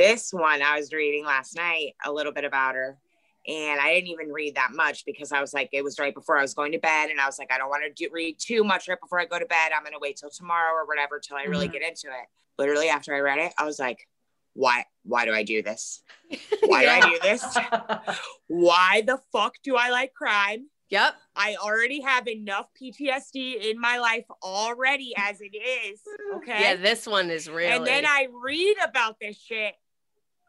this one I was reading last night a little bit about her. And I didn't even read that much because I was like, it was right before I was going to bed. And I was like, I don't want to do, read too much right before I go to bed. I'm going to wait till tomorrow or whatever till I really mm-hmm. get into it. Literally, after I read it, I was like, why why do I do this? Why yeah. do I do this? why the fuck do I like crime? Yep. I already have enough PTSD in my life already as it is. Okay. Yeah, this one is real. And then I read about this shit,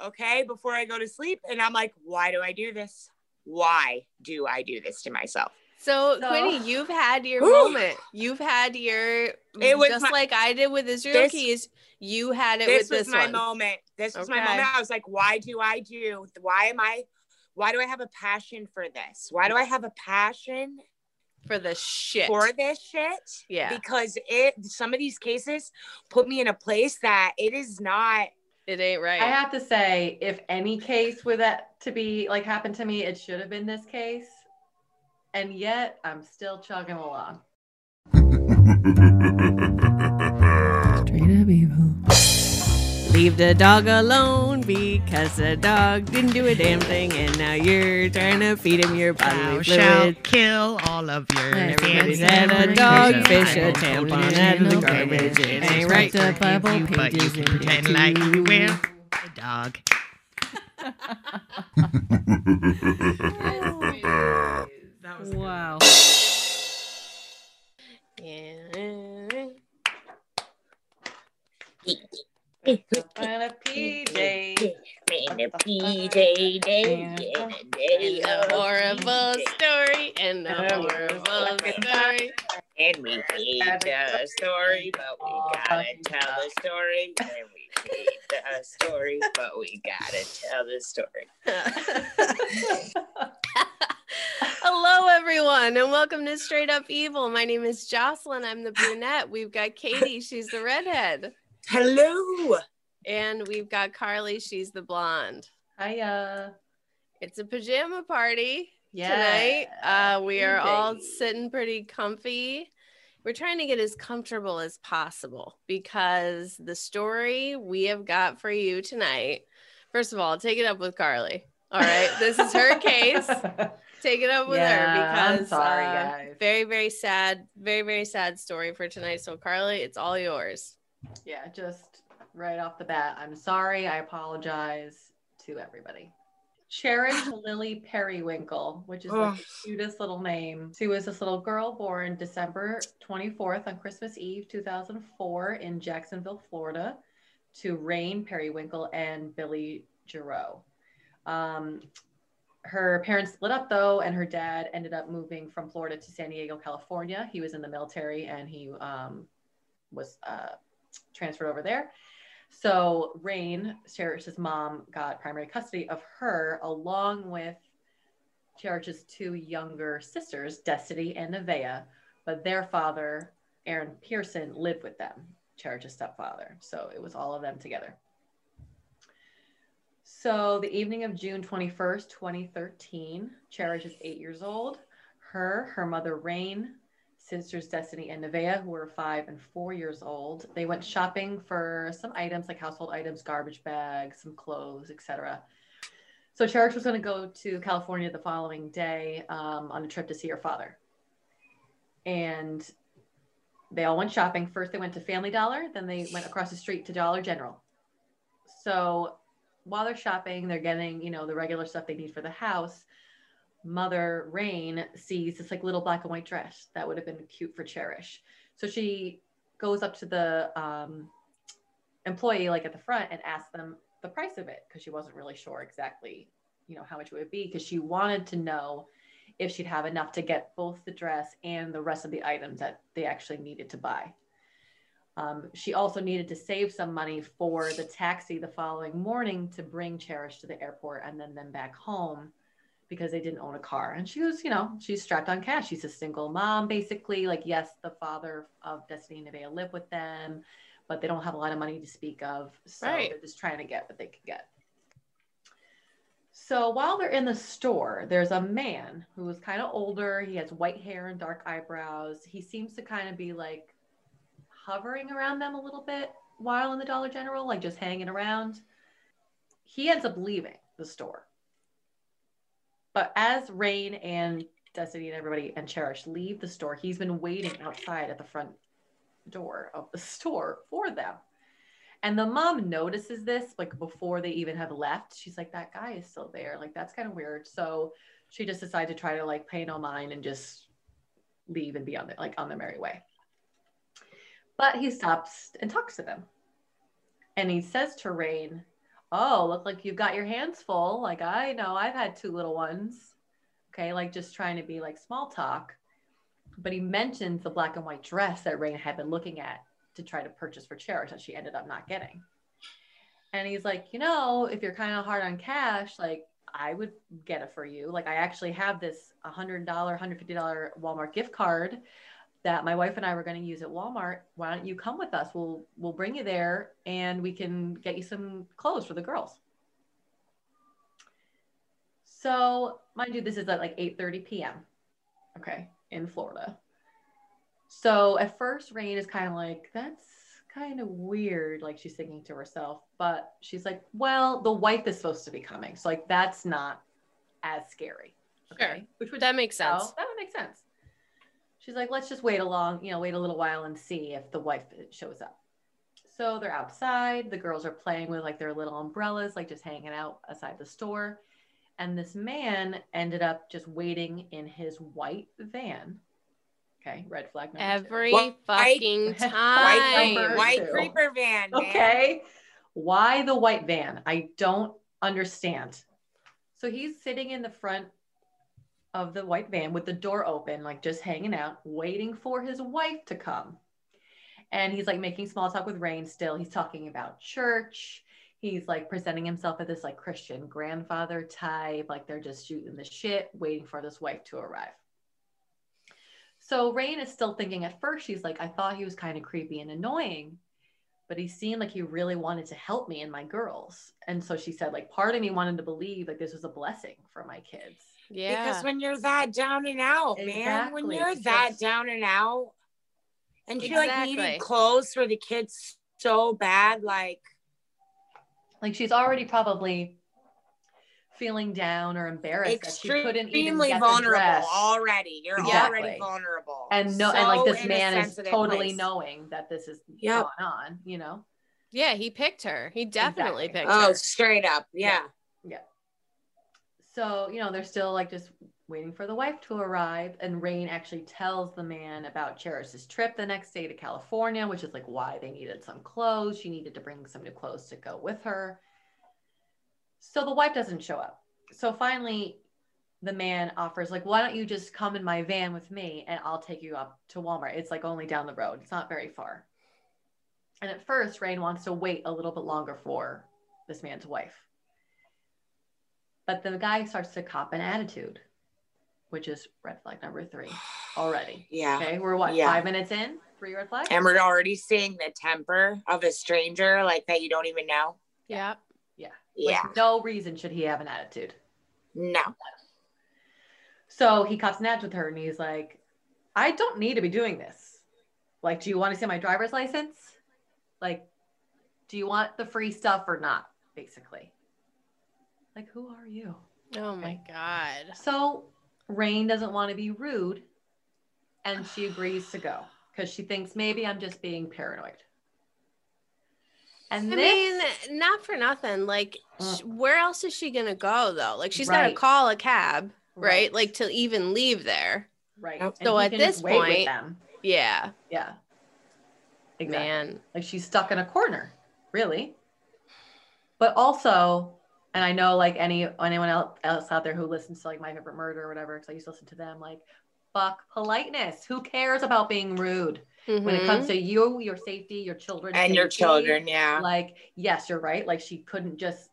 okay, before I go to sleep. And I'm like, why do I do this? Why do I do this to myself? So, so Quinny, you've had your moment. You've had your it was just my, like I did with Israel this, Keyes. You had it this with this was my one. moment. This was okay. my moment. I was like, why do I do? Why am I? Why do I have a passion for this? Why do I have a passion for the shit? For this shit? Yeah. Because it some of these cases put me in a place that it is not it ain't right. I have to say, if any case were that to be like happened to me, it should have been this case and yet I'm still chugging along. Straight up evil. Leave the dog alone because the dog didn't do a damn thing, and now you're trying to feed him your bodily Thou fluid. kill all of your Everybody's had a dog, fish, a tampon out of the garbage. It ain't right to Bible you, but you can pretend like you will a dog. wow. Yeah. And a PJ. And a PJ day. And a horrible story. And a horrible story. And we hate the story, but we gotta tell the story. And we hate the story, but we gotta tell the story. Hello, everyone, and welcome to Straight Up Evil. My name is Jocelyn. I'm the brunette. We've got Katie. She's the redhead. Hello. And we've got Carly. She's the blonde. Hiya. It's a pajama party yeah. tonight. Uh, we are all sitting pretty comfy. We're trying to get as comfortable as possible because the story we have got for you tonight. First of all, take it up with Carly. All right, this is her case. take it up with yeah, her because I'm sorry, uh, guys. Very, very sad, very, very sad story for tonight. So, Carly, it's all yours. Yeah, just right off the bat, I'm sorry. I apologize to everybody. Cherish Lily Perrywinkle, which is like the cutest little name. She was this little girl born December 24th on Christmas Eve, 2004, in Jacksonville, Florida, to Rayne Perrywinkle and Billy Jarreau. Um, her parents split up though, and her dad ended up moving from Florida to San Diego, California. He was in the military and he um, was uh, transferred over there. So Rayne, Cherish's mom, got primary custody of her along with Cherish's two younger sisters, Destiny and Nevaeh, but their father, Aaron Pearson, lived with them, Cherish's stepfather. So it was all of them together. So the evening of June 21st, 2013, Cherish is eight years old. Her, her mother Rayne, sisters Destiny and Nevaeh, who were five and four years old, they went shopping for some items like household items, garbage bags, some clothes, etc. So Cherish was going to go to California the following day um, on a trip to see her father. And they all went shopping. First, they went to Family Dollar, then they went across the street to Dollar General. So while they're shopping, they're getting, you know, the regular stuff they need for the house. Mother Rayne sees this like little black and white dress that would have been cute for Cherish. So she goes up to the um, employee, like at the front, and asks them the price of it because she wasn't really sure exactly, you know, how much it would be because she wanted to know if she'd have enough to get both the dress and the rest of the items that they actually needed to buy. Um, she also needed to save some money for the taxi the following morning to bring Cherish to the airport and then them back home because they didn't own a car. And she was, you know, she's strapped on cash. She's a single mom, basically. Like, yes, the father of Destiny and Nevaeh live with them, but they don't have a lot of money to speak of. So right. they're just trying to get what they can get. So while they're in the store, there's a man who is kind of older. He has white hair and dark eyebrows. He seems to kind of be like hovering around them a little bit while in the Dollar General, like just hanging around. he ends up leaving the store. But as Rayne and Destiny and everybody and Cherish leave the store, he's been waiting outside at the front door of the store for them. And the mom notices this like before they even have left. She's like, that guy is still there. Like, that's kind of weird. So she just decided to try to like pay no mind and just leave and be on the like on the merry way. But he stops and talks to them. And he says to Rayne, Oh, look like you've got your hands full. Like I know I've had two little ones. Okay, like just trying to be like small talk. But he mentions the black and white dress that Rayne had been looking at to try to purchase for Cherish that she ended up not getting. And he's like, you know, if you're kind of hard on cash, like I would get it for you. Like I actually have this $100, $150 Walmart gift card that my wife and I were going to use at Walmart. Why don't you come with us? We'll we'll bring you there and we can get you some clothes for the girls. So, mind you, this is at like 8:30 p.m. Okay, in Florida. So at first, Rayne is kind of like, that's kind of weird. Like she's thinking to herself, but she's like, well, the wife is supposed to be coming. So like that's not as scary. Okay. Sure. Which would that makes sense. that would make sense. She's like, let's just wait a long, you know, wait a little while and see if the wife shows up. So they're outside. The girls are playing with like their little umbrellas, like just hanging out outside the store. And this man ended up just waiting in his white van Okay, red flag Every two. fucking white, time. White, white creeper van. Man. Okay. Why the white van? I don't understand. So he's sitting in the front of the white van with the door open, like just hanging out, waiting for his wife to come. And he's like making small talk with Rayne still. He's talking about church. He's like presenting himself as this like Christian grandfather type, like they're just shooting the shit, waiting for this wife to arrive. So Rayne is still thinking at first, she's like, I thought he was kind of creepy and annoying, but he seemed like he really wanted to help me and my girls. And so she said, like, part of me wanted to believe like this was a blessing for my kids. Yeah. Because when you're that down and out, exactly. man, when you're that down and out, and she exactly. like needed clothes for the kids so bad, like, like she's already probably feeling down or embarrassed Extremely that she couldn't even get vulnerable already. You're exactly. already vulnerable. And no, so and like this man is totally place. knowing that this is yep. going on, you know? Yeah, he picked her. He definitely exactly. picked oh, her. Oh, straight up. Yeah. yeah. Yeah. So, you know, they're still like just waiting for the wife to arrive. And Rayne actually tells the man about Cherish's trip the next day to California, which is like why they needed some clothes. She needed to bring some new clothes to go with her. So the wife doesn't show up. So finally, the man offers, like, why don't you just come in my van with me and I'll take you up to Walmart? It's like only down the road, it's not very far. And at first, Rayne wants to wait a little bit longer for this man's wife. But the guy starts to cop an attitude, which is red flag number three already. Yeah. Okay. We're what, yeah. five minutes in? Three red flags? And we're already seeing the temper of a stranger like that you don't even know. Yeah. Yeah. Like, no reason should he have an attitude. No. So he cops an with her and he's like, I don't need to be doing this. Like, do you want to see my driver's license? Like, do you want the free stuff or not? Basically. Like, who are you? Oh my God. So Rayne doesn't want to be rude and she agrees to go because she thinks maybe I'm just being paranoid. And I this, mean, not for nothing. Like, uh, where else is she gonna go though? Like, she's right. gotta call a cab, right. right? Like to even leave there. Right. So at this point, yeah, yeah, exactly. Man. Like she's stuck in a corner, really. But also, and I know like any anyone else out there who listens to like My Favorite Murder or whatever, because I used to listen to them. Like, fuck politeness. Who cares about being rude? mm-hmm. when it comes mm-hmm. to you, your safety, your children, and safety, your children. Yeah. Like, yes, you're right. Like, she couldn't just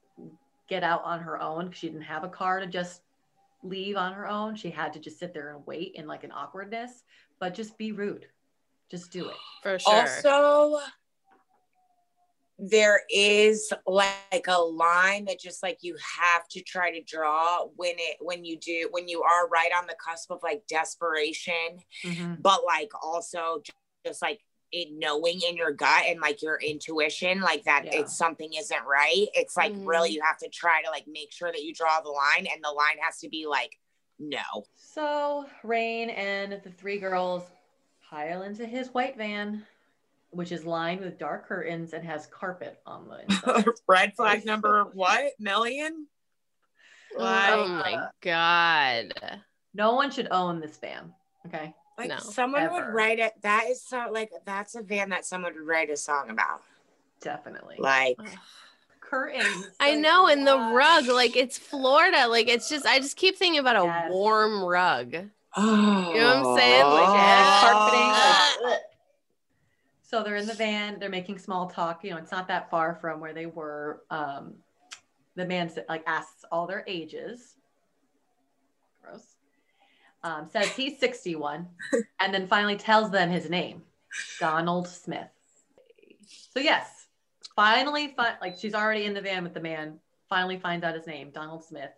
get out on her own. because She didn't have a car to just leave on her own. She had to just sit there and wait in like an awkwardness, but just be rude. Just do it. For sure. Also, there is like a line that just like you have to try to draw when it when you do when you are right on the cusp of like desperation mm-hmm. but like also just like it knowing in your gut and like your intuition, like that Yeah. it's something isn't right. It's like Mhm. really you have to try to like make sure that you draw the line, and the line has to be like no. So Rayne and the three girls pile into his white van, which is lined with dark curtains and has carpet on the inside. Red flag number what million? Like, oh my god. no one should own this van. Okay. like No, someone would write it. That is so like that's a van that someone would write a song about. Definitely. Like curtains. I like, know, and the rug, like it's Florida. Like it's just I just keep thinking about a Yes. warm rug. oh, You know what I'm saying? Like, Yeah, Ah. carpeting. So they're in the van. They're making small talk. You know, it's not that far from where they were. Um, the man like asks all their ages. Gross. Um, says he's 61, and then finally tells them his name, Donald Smith. So yes, finally, fi- like she's already in the van with the man. Finally finds out his name, Donald Smith.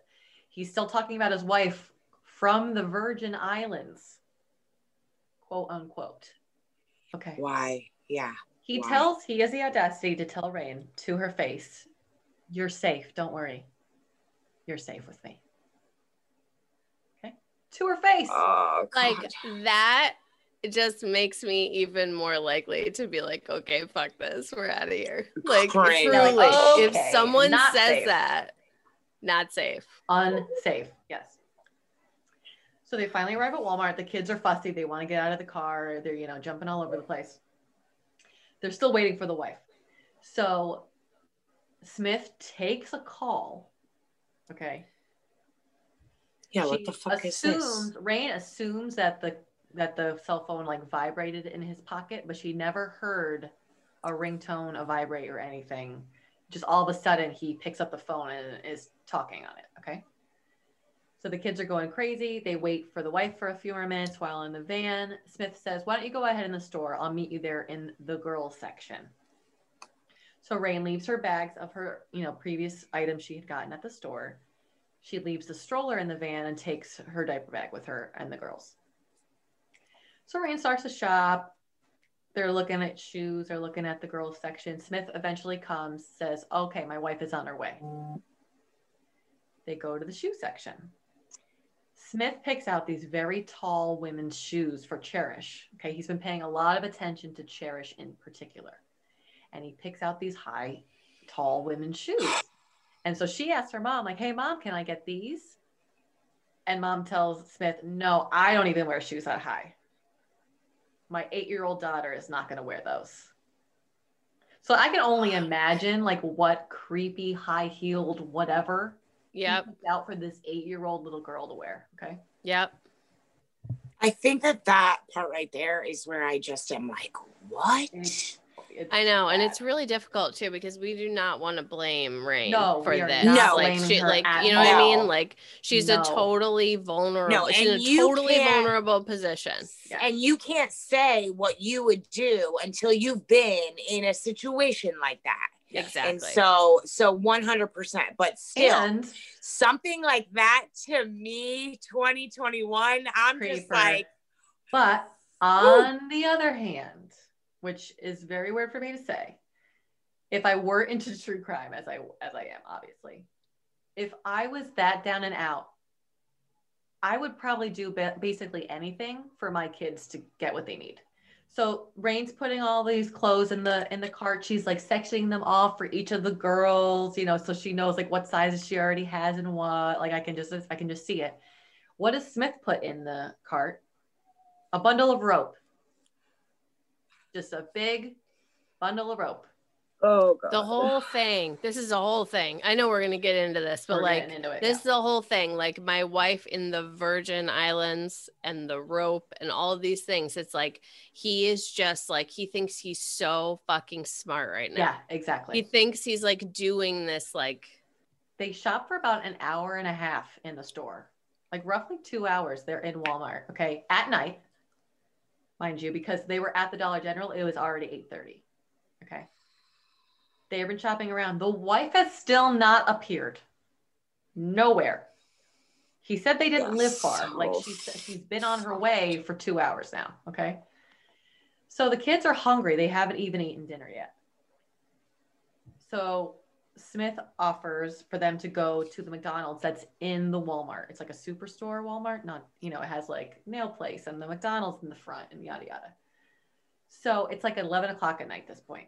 He's still talking about his wife from the Virgin Islands, quote unquote. Okay. Why? Yeah. He Why? tells, he has the audacity to tell Rayne to her face, You're safe. Don't worry. You're safe with me. Okay. To her face. Oh, Like God. that just makes me even more likely to be like, okay, fuck this. We're out of here. Like Crazy. truly, Like, if someone not says safe. that, not safe. Unsafe. Yes. So they finally arrive at Walmart. The kids are fussy. They want to get out of the car. They're, you know, jumping all over the place. They're still waiting for the wife. So Smith takes a call. Okay. yeah. What She the fuck is assumes, this? Rayne assumes that the that the cell phone like vibrated in his pocket, but she never heard a ringtone, a vibrate, or anything. Just all of a sudden, he picks up the phone and is talking on it. Okay. So the kids are going crazy. They wait for the wife for a few more minutes while in the van. Smith says, Why don't you go ahead in the store? I'll meet you there in the girls section. So Rayne leaves her bags of her, you know, previous items she had gotten at the store. She leaves the stroller in the van and takes her diaper bag with her and the girls. So Rayne starts to shop. They're looking at shoes, they're looking at the girls section. Smith eventually comes, says, Okay, my wife is on her way. They go to the shoe section. Smith picks out these very tall women's shoes for Cherish. Okay, he's been paying a lot of attention to Cherish in particular. And he picks out these high, tall women's shoes. And so she asks her mom, like, hey, mom, can I get these? And mom tells Smith, no, I don't even wear shoes that high. My eight year old daughter is not going to wear those. So I can only imagine, like, what creepy, high heeled, whatever Yep. picked out for this eight year old little girl to wear. Okay. Yep. I think that that part right there is where I just am like, what? It's- It's I know, and it's really difficult too because we do not want to blame Rayne No, for this. not like she, like you know what I mean? Like she's No. a totally vulnerable. No, she's in a you totally vulnerable position. And you can't say what you would do until you've been in a situation like that. Exactly. And so, so 100%. But still, and something like that to me, 2021, I'm just like, But on the other hand, which is very weird for me to say, if I were into true crime, as I as I am, obviously, if I was that down and out, I would probably do ba- basically anything for my kids to get what they need. So Rayne's putting all these clothes in the in the cart. She's like sectioning them off for each of the girls, you know, so she knows like what sizes she already has and what. Like I can just I can just see it. What does Smith put in the cart? A bundle of rope. Just a big bundle of rope. Oh, God. the whole thing. This is a whole thing. I know we're gonna get into this, but We're like into it, this yeah. is the whole thing. Like my wife in the Virgin Islands and the rope and all of these things. It's like he is just like he thinks he's so fucking smart right now. Yeah, exactly. He thinks he's like doing this like they shop for about an hour and a half in the store like roughly two hours they're in walmart okay at night mind you because they were at the dollar general it was already 8.30 okay they have been shopping around the wife has still not appeared nowhere he said they didn't live far like she said she's been on her way for two hours now okay So the kids are hungry. They haven't even eaten dinner yet. So Smith offers for them to go to the McDonald's that's in the Walmart. It's like a superstore Walmart, not, you know, it has like nail place and the McDonald's in the front and yada yada. So it's like 11 o'clock at night this point.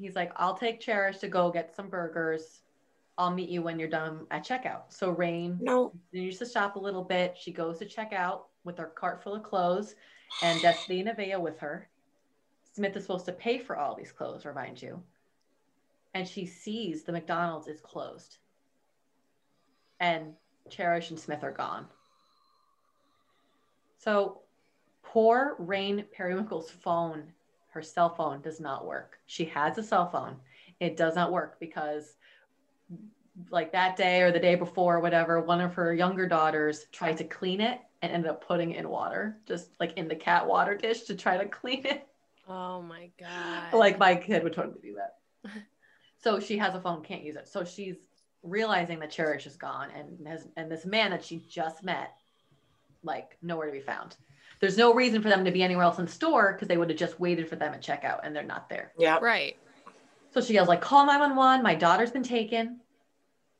He's like, I'll take Cherish to go get some burgers. I'll meet you when you're done at checkout. So Rayne No. continues to shop a little bit. She goes to checkout with her cart full of clothes and Destiny and Avea with her. Smith is supposed to pay for all these clothes, remind you. And she sees the McDonald's is closed. And Cherish and Smith are gone. So poor Rayne Perrywinkle's phone, her cell phone does not work. She has a cell phone. It does not work because like that day or the day before, or whatever, one of her younger daughters tried to clean it and ended up putting it in water, just like in the cat water dish to try to clean it. Oh my god. Like my kid would totally do that. so she has a phone, can't use it. So she's realizing that Cherish is gone and has and this man that she just met, like nowhere to be found. There's no reason for them to be anywhere else in the store because they would have just waited for them at checkout and they're not there. Yeah. right. So she yells like, "Call 911! My daughter's been taken."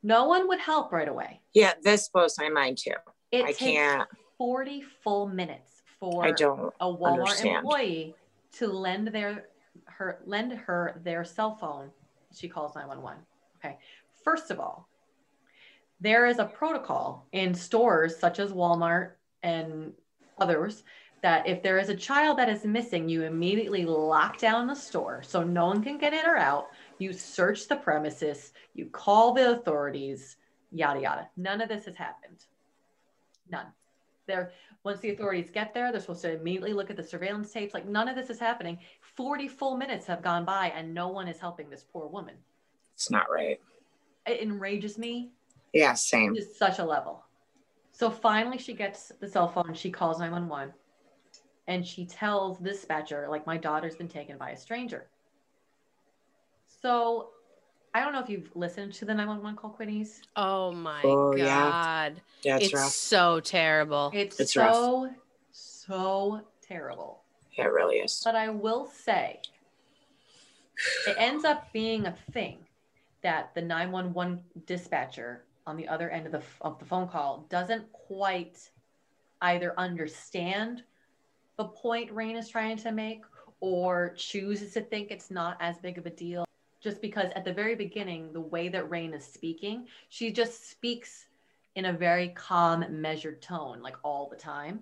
No one would help right away. Yeah. This blows my mind too. It I takes can't. 40 full minutes for I don't. a Walmart understand. employee to lend their her lend her their cell phone. She calls 911. Okay. First of all, there is a protocol in stores such as Walmart and others that if there is a child that is missing, you immediately lock down the store so no one can get in or out. You search the premises, you call the authorities, yada yada. None of this has happened. None. There, once the authorities get there, they're supposed to immediately look at the surveillance tapes. Like none of this is happening. 40 full minutes have gone by and no one is helping this poor woman. It's not right. It enrages me Yeah. Same. to such a level. So finally, she gets the cell phone. She calls 911 and she tells the dispatcher, like, my daughter's been taken by a stranger. So I don't know if you've listened to the 911 call, Quinnies. Oh my Oh, god. Yeah. It's, It's so terrible. It's, It's rough. so, so terrible. Yeah, it really is. But I will say, it ends up being a thing that the 911 dispatcher on the other end of the, of the phone call doesn't quite either understand the point Rayne is trying to make or chooses to think it's not as big of a deal. Just because at the very beginning, the way that Rayne is speaking, she just speaks in a very calm, measured tone, like all the time.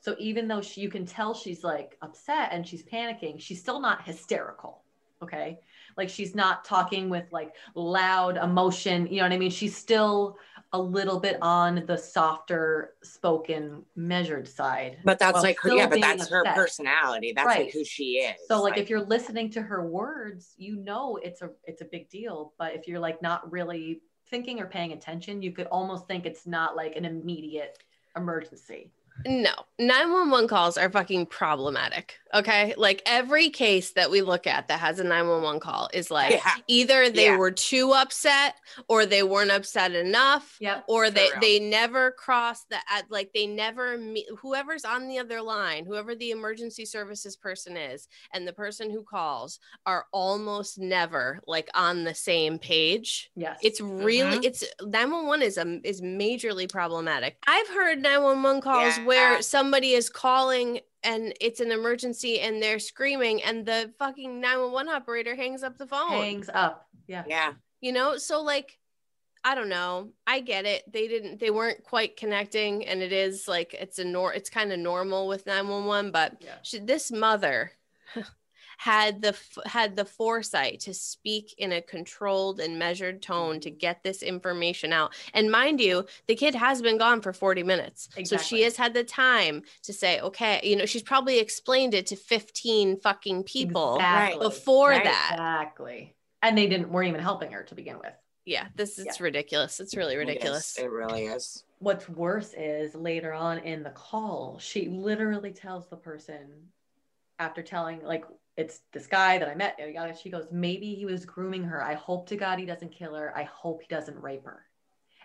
So even though she, you can tell she's like upset and she's panicking, she's still not hysterical. Okay. Like she's not talking with like loud emotion. You know what I mean? She's still a little bit on the softer spoken, measured side. But that's like her. Yeah, but that's her personality. That's Right. like who she is. So like if you're listening to her words, you know it's a it's a big deal. But if you're like not really thinking or paying attention, you could almost think it's not like an immediate emergency. No, 911 calls are fucking problematic. Okay. Like every case that we look at that has a 911 call is like Yeah. either they Yeah. were too upset or they weren't upset enough. Yep. Or they they never cross the like they never meet whoever's on the other line, whoever the emergency services person is, and the person who calls are almost never like on the same page. Yes. It's really Mhm. it's 911 is um is majorly problematic. I've heard 911 calls Yeah. Where um, somebody is calling and it's an emergency and they're screaming and the fucking 911 operator hangs up the phone. hangs up. Yeah. yeah. You know, so like I don't know. I get it. They didn't they weren't quite connecting and it is like it's a nor it's kind of normal with 911, but Yeah. she, this mother had the had the foresight to speak in a controlled and measured tone to get this information out and mind you the kid has been gone for 40 minutes so she has had the time to say okay you know she's probably explained it to 15 fucking people Exactly. before Right. that Exactly. And they didn't weren't even helping her to begin with. yeah this is Yeah. ridiculous it's really It is. ridiculous It really is. What's worse is later on in the call, she literally tells the person after telling like it's this guy that I met. yada, She goes, maybe he was grooming her. I hope to God he doesn't kill her. I hope he doesn't rape her.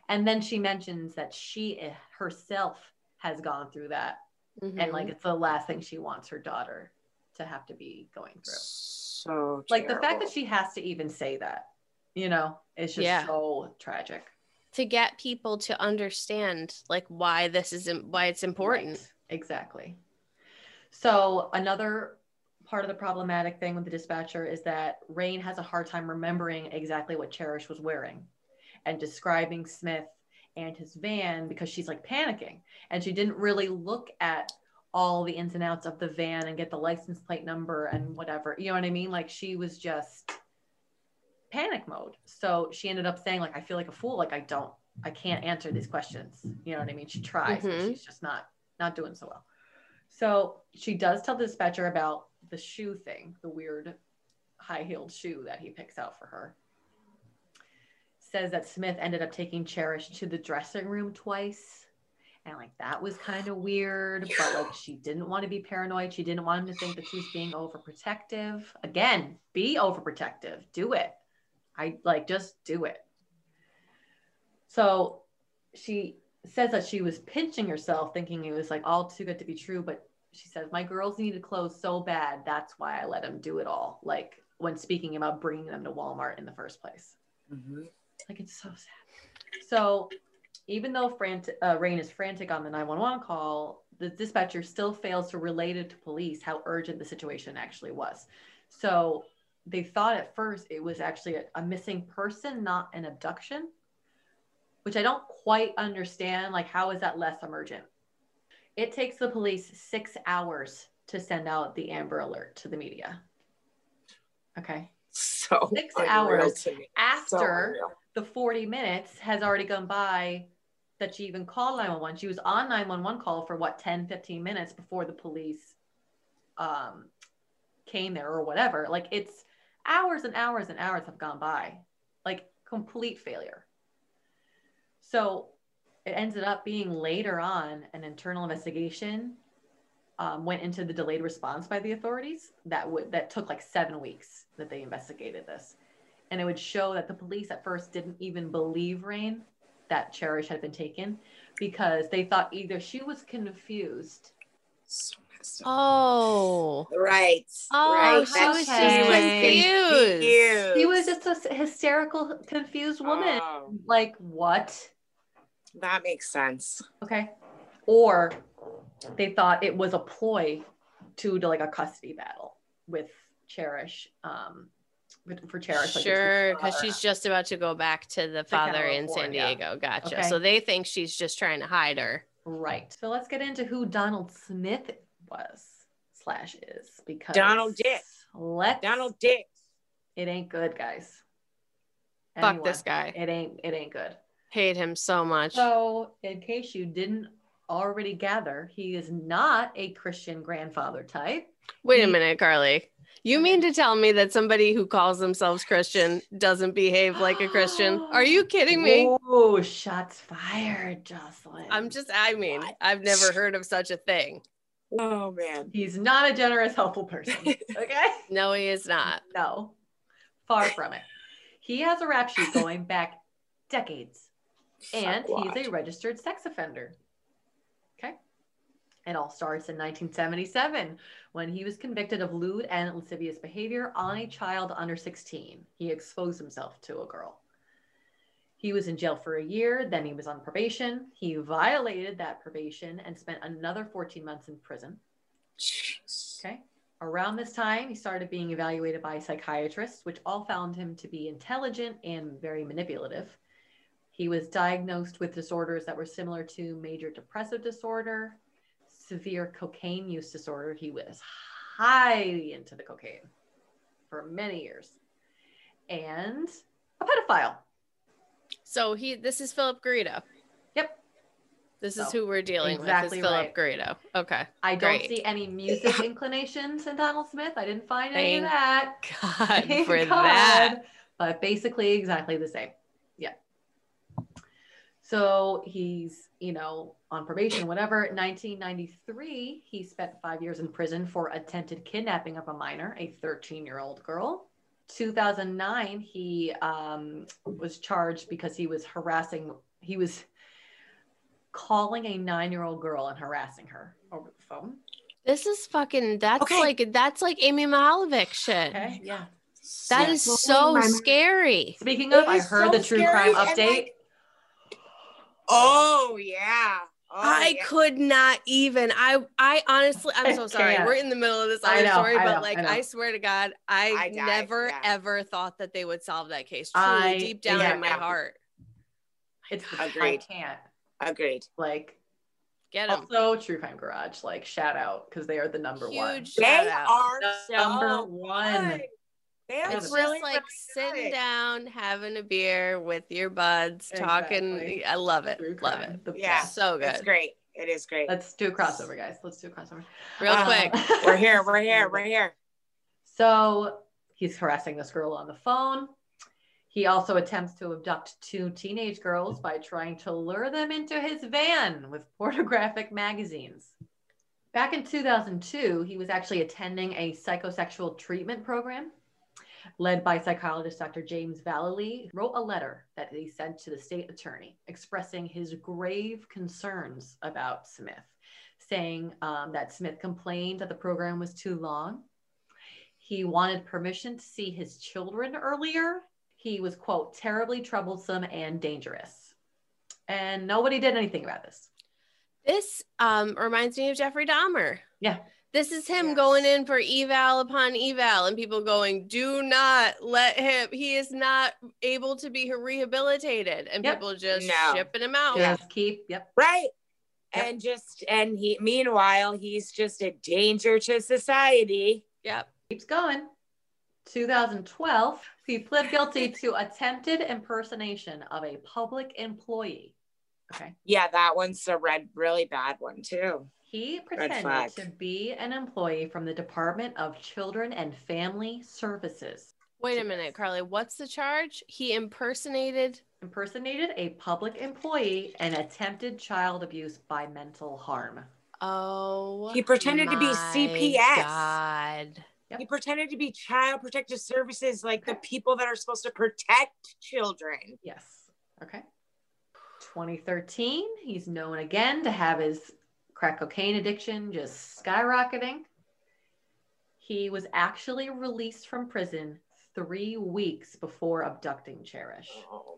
And then she mentions that she herself has gone through that, and Mhm. like it's the last thing she wants her daughter to have to be going through. So Like the fact that she has to even say that, you know, it's just Yeah. so tragic. to get people to understand like why this is im- why it's important. Right. Exactly. So another part of the problematic thing with the dispatcher is that Rayne has a hard time remembering exactly what Cherish was wearing and describing Smith and his van because she's like panicking and she didn't really look at all the ins and outs of the van and get the license plate number and whatever. You know what I mean? Like she was just panic mode. So she ended up saying like I feel like a fool like I don't I can't answer these questions. You know what I mean? She tries, but Mhm. she's just not not doing so well. So she does tell the dispatcher about the shoe thing, the weird high-heeled shoe that he picks out for her. Says that Smith ended up taking Cherish to the dressing room twice. And like that was kind of weird, but like she didn't want to be paranoid. She didn't want him to think that she was being overprotective. Again, be overprotective. Do it. I like just do it. So she says that she was pinching herself, thinking it was like all too good to be true. But she says, My girls needed clothes so bad. That's why I let him do it all. Like when speaking about bringing them to Walmart in the first place. Mhm. Like it's so sad. So even though frantic, uh, Rayne is frantic on the 911 call, the dispatcher still fails to relate it to police how urgent the situation actually was. So they thought at first it was actually a, a missing person, not an abduction, which I don't quite understand. Like, how is that less emergent? It takes the police six hours to send out the Amber Alert to the media. Okay. So Six hours me. So After the 40 minutes has already gone by that she even called 911. She was on 911 call for what 10, 15 minutes before the police um, came there or whatever. Like it's hours and hours and hours have gone by. Like complete failure. So it ended up being later on an internal investigation um, went into the delayed response by the authorities that would that took like seven weeks that they investigated this and it would show that the police at first didn't even believe Rayne that Cherish had been taken because they thought either she was confused. So. Oh. Right. Oh, right. she That was just confused. confused. She was just a s- hysterical, confused woman. Oh, Like, what? That makes sense. Okay. Or they thought it was a ploy to, to like a custody battle with Cherish. Um, for Cherish. Sure, because her- she's just about to go back to the father in San Diego. Gotcha. Okay. So they think she's just trying to hide her. Right. So let's get into who Donald Smith was slash is because Donald Dick. Let's Donald Dick. It ain't good, guys. Fuck Anyone, this guy. It ain't. It ain't good. Hate him so much. So, in case you didn't already gather, he is not a Christian grandfather type. Wait a minute, Carly. You mean to tell me that somebody who calls themselves Christian doesn't behave like a Christian? Are you kidding me? Oh, shots fired, Jocelyn. I'm just, I mean, What? I've never heard of such a thing. Oh man. He's not a generous, helpful person. Okay. No, he is not. No, far from it. He has a rap sheet going back decades, and he's a registered sex offender. Okay. It all starts in 1977 when he was convicted of lewd and lascivious behavior on a child under 16. He exposed himself to a girl. He was in jail for a year, then he was on probation. He violated that probation and spent another 14 months in prison. Jeez. Okay. Around this time, he started being evaluated by psychiatrists, which all found him to be intelligent and very manipulative. He was diagnosed with disorders that were similar to major depressive disorder, severe cocaine use disorder. He was highly into the cocaine for many years, and a pedophile. So he, this is Philip Garrido. Yep. This is who we're dealing exactly with. Is Philip right. Garrido. Okay. I don't Great. see any music inclinations in Donald Smith. I didn't find any of that. God Thank for God. that. But basically, exactly the same. Yeah. So he's, you know, on probation, whatever. 1993, he spent five years in prison for attempted kidnapping of a minor, a 13 year old girl. 2009, he um, was charged because he was harassing, he was calling a nine year old girl and harassing her over the phone. This is fucking. That's Okay. like that's like Amy Mihaljevic shit. Okay. Yeah. That Yeah. is so scary. Speaking of, I heard so the true scary crime and, update. like, Oh yeah. Oh, I yeah. could not even. I I honestly, I'm so sorry. We're in the middle of this I'm know, story, I but know, like I. I, swear to God, I, I never yeah. ever thought that they would solve that case. Truly, I- deep down yeah, in my yeah. heart, It's the, I Agreed. can't. Agreed. Like get them. also True Crime Garage, like shout out because they are the number one. Huge They shout out. are Number so one. good. They It's It's really just like sitting good. down, having a beer with your buds, talking. I love it. True Love crime, it. Yeah. best. So It's good. great. It is great. Let's do a crossover, guys. Let's do a crossover. Real Uh, quick. We're here. We're here. We're here. So he's harassing this girl on the phone. He also attempts to abduct two teenage girls by trying to lure them into his van with pornographic magazines. Back in 2002, he was actually attending a psychosexual treatment program led by psychologist Dr. James Vallely, wrote a letter that he sent to the state attorney expressing his grave concerns about Smith, saying um, that Smith complained that the program was too long. He wanted permission to see his children earlier. He was, quote, terribly troublesome and dangerous. And nobody did anything about this. This um reminds me of Jeffrey Dahmer. Yeah. This is him Yes. going in for eval upon eval, and people going, "Do not let him. He is not able to be rehabilitated." And Yep. people just No. shipping him out. Yeah. Just keep, yep. Right. Yep. And just and he meanwhile he's just a danger to society. Yep. keeps going. 2012, he pled guilty to attempted impersonation of a public employee. Okay. Yeah, that one's a red, really bad one too. He pretended to be an employee from the Department of Children and Family Services. Wait a minute, Carly. What's the charge? He impersonated. Impersonated a public employee and attempted child abuse by mental harm. Oh, He pretended to be CPS. God. Yep. He pretended to be child protective services, like the people that are supposed to protect children. Yes. Okay. 2013, he's known again to have his crack cocaine addiction just skyrocketing. He was actually released from prison three weeks before abducting Cherish. Oh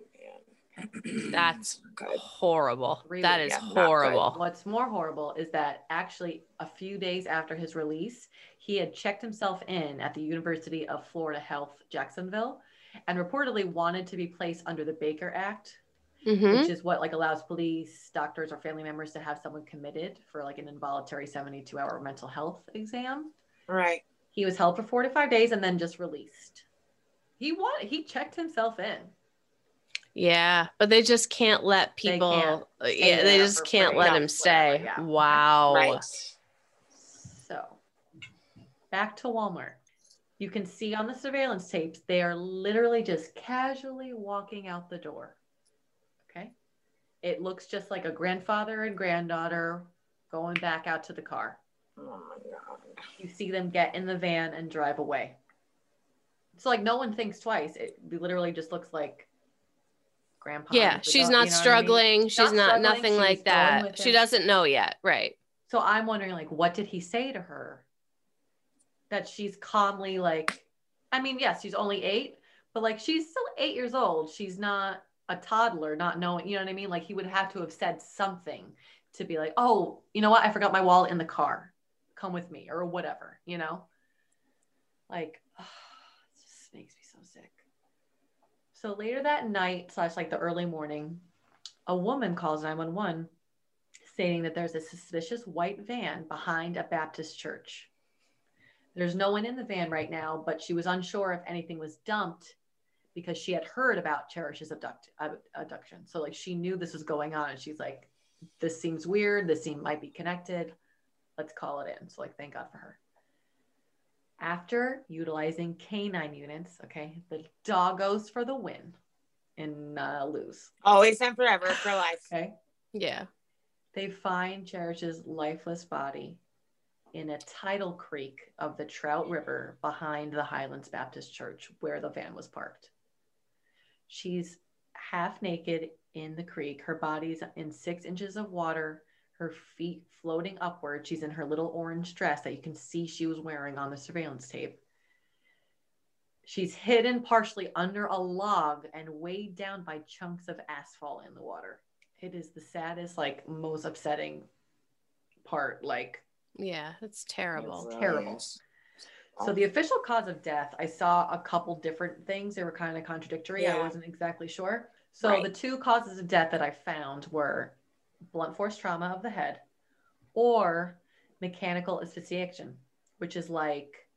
man, That's horrible. Really? That is Yeah, not good. horrible. What's more horrible is that actually a few days after his release, he had checked himself in at the University of Florida Health, Jacksonville, and reportedly wanted to be placed under the Baker Act, Mhm. which is what like allows police, doctors, or family members to have someone committed for like an involuntary 72 hour mental health exam. Right. He was held for 45 days and then just released. He wanted, he checked himself in. Yeah, but they just can't let They people. can't uh, yeah, they just can't free. let No, him stay. whatever, yeah. Wow. Right. So back to Walmart. You can see on the surveillance tapes, they are literally just casually walking out the door. Okay. It looks just like a grandfather and granddaughter going back out to the car. Oh my god. You see them get in the van and drive away. It's like no one thinks twice. It literally just looks like grandpa. Yeah, she's not you know what I mean? struggling. She's Not not struggling, nothing she's like that. She him. doesn't know yet. Right. So I'm wondering, like, what did he say to her? That she's calmly like, I mean, yes, she's only eight, but like she's still eight years old. She's not a toddler, not knowing, you know what I mean? Like he would have to have said something to be like, oh, you know what? I forgot my wallet in the car. Come with me or whatever, you know? Like, it just makes me so sick. So later that night, slash like the early morning, a woman calls 911 stating that there's a suspicious white van behind a Baptist church. There's no one in the van right now, but she was unsure if anything was dumped because she had heard about Cherish's abduct, abduction. So like she knew this was going on, and she's like, "This seems weird. This seem might be connected. Let's call it in." So like, thank God for her. After utilizing canine units, okay, the doggos for the win and uh, lose. Always and forever for life. Okay, Yeah. they find Cherish's lifeless body in a tidal creek of the Trout River behind the Highlands Baptist Church where the van was parked. She's half naked in the creek. Her body's in six inches of water. Her her feet floating upward. She's in her little orange dress that you can see she was wearing on the surveillance tape. She's hidden partially under a log and weighed down by chunks of asphalt in the water. It is the saddest, like most upsetting part. Like, yeah, it's terrible. It's terrible. So the official cause of death, I saw a couple different things. They were kind of contradictory. Yeah. I wasn't exactly sure. So Right. the two causes of death that I found were blunt force trauma of the head or mechanical asphyxiation, which is like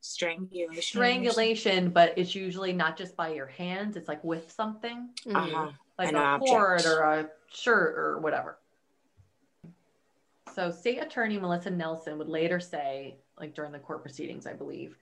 Strangulation. strangulation, but it's usually not just by your hands, it's like with something. Uh-huh. like An a object. cord or a shirt or whatever. So, State Attorney Melissa Nelson would later say, like during the court proceedings, I believe,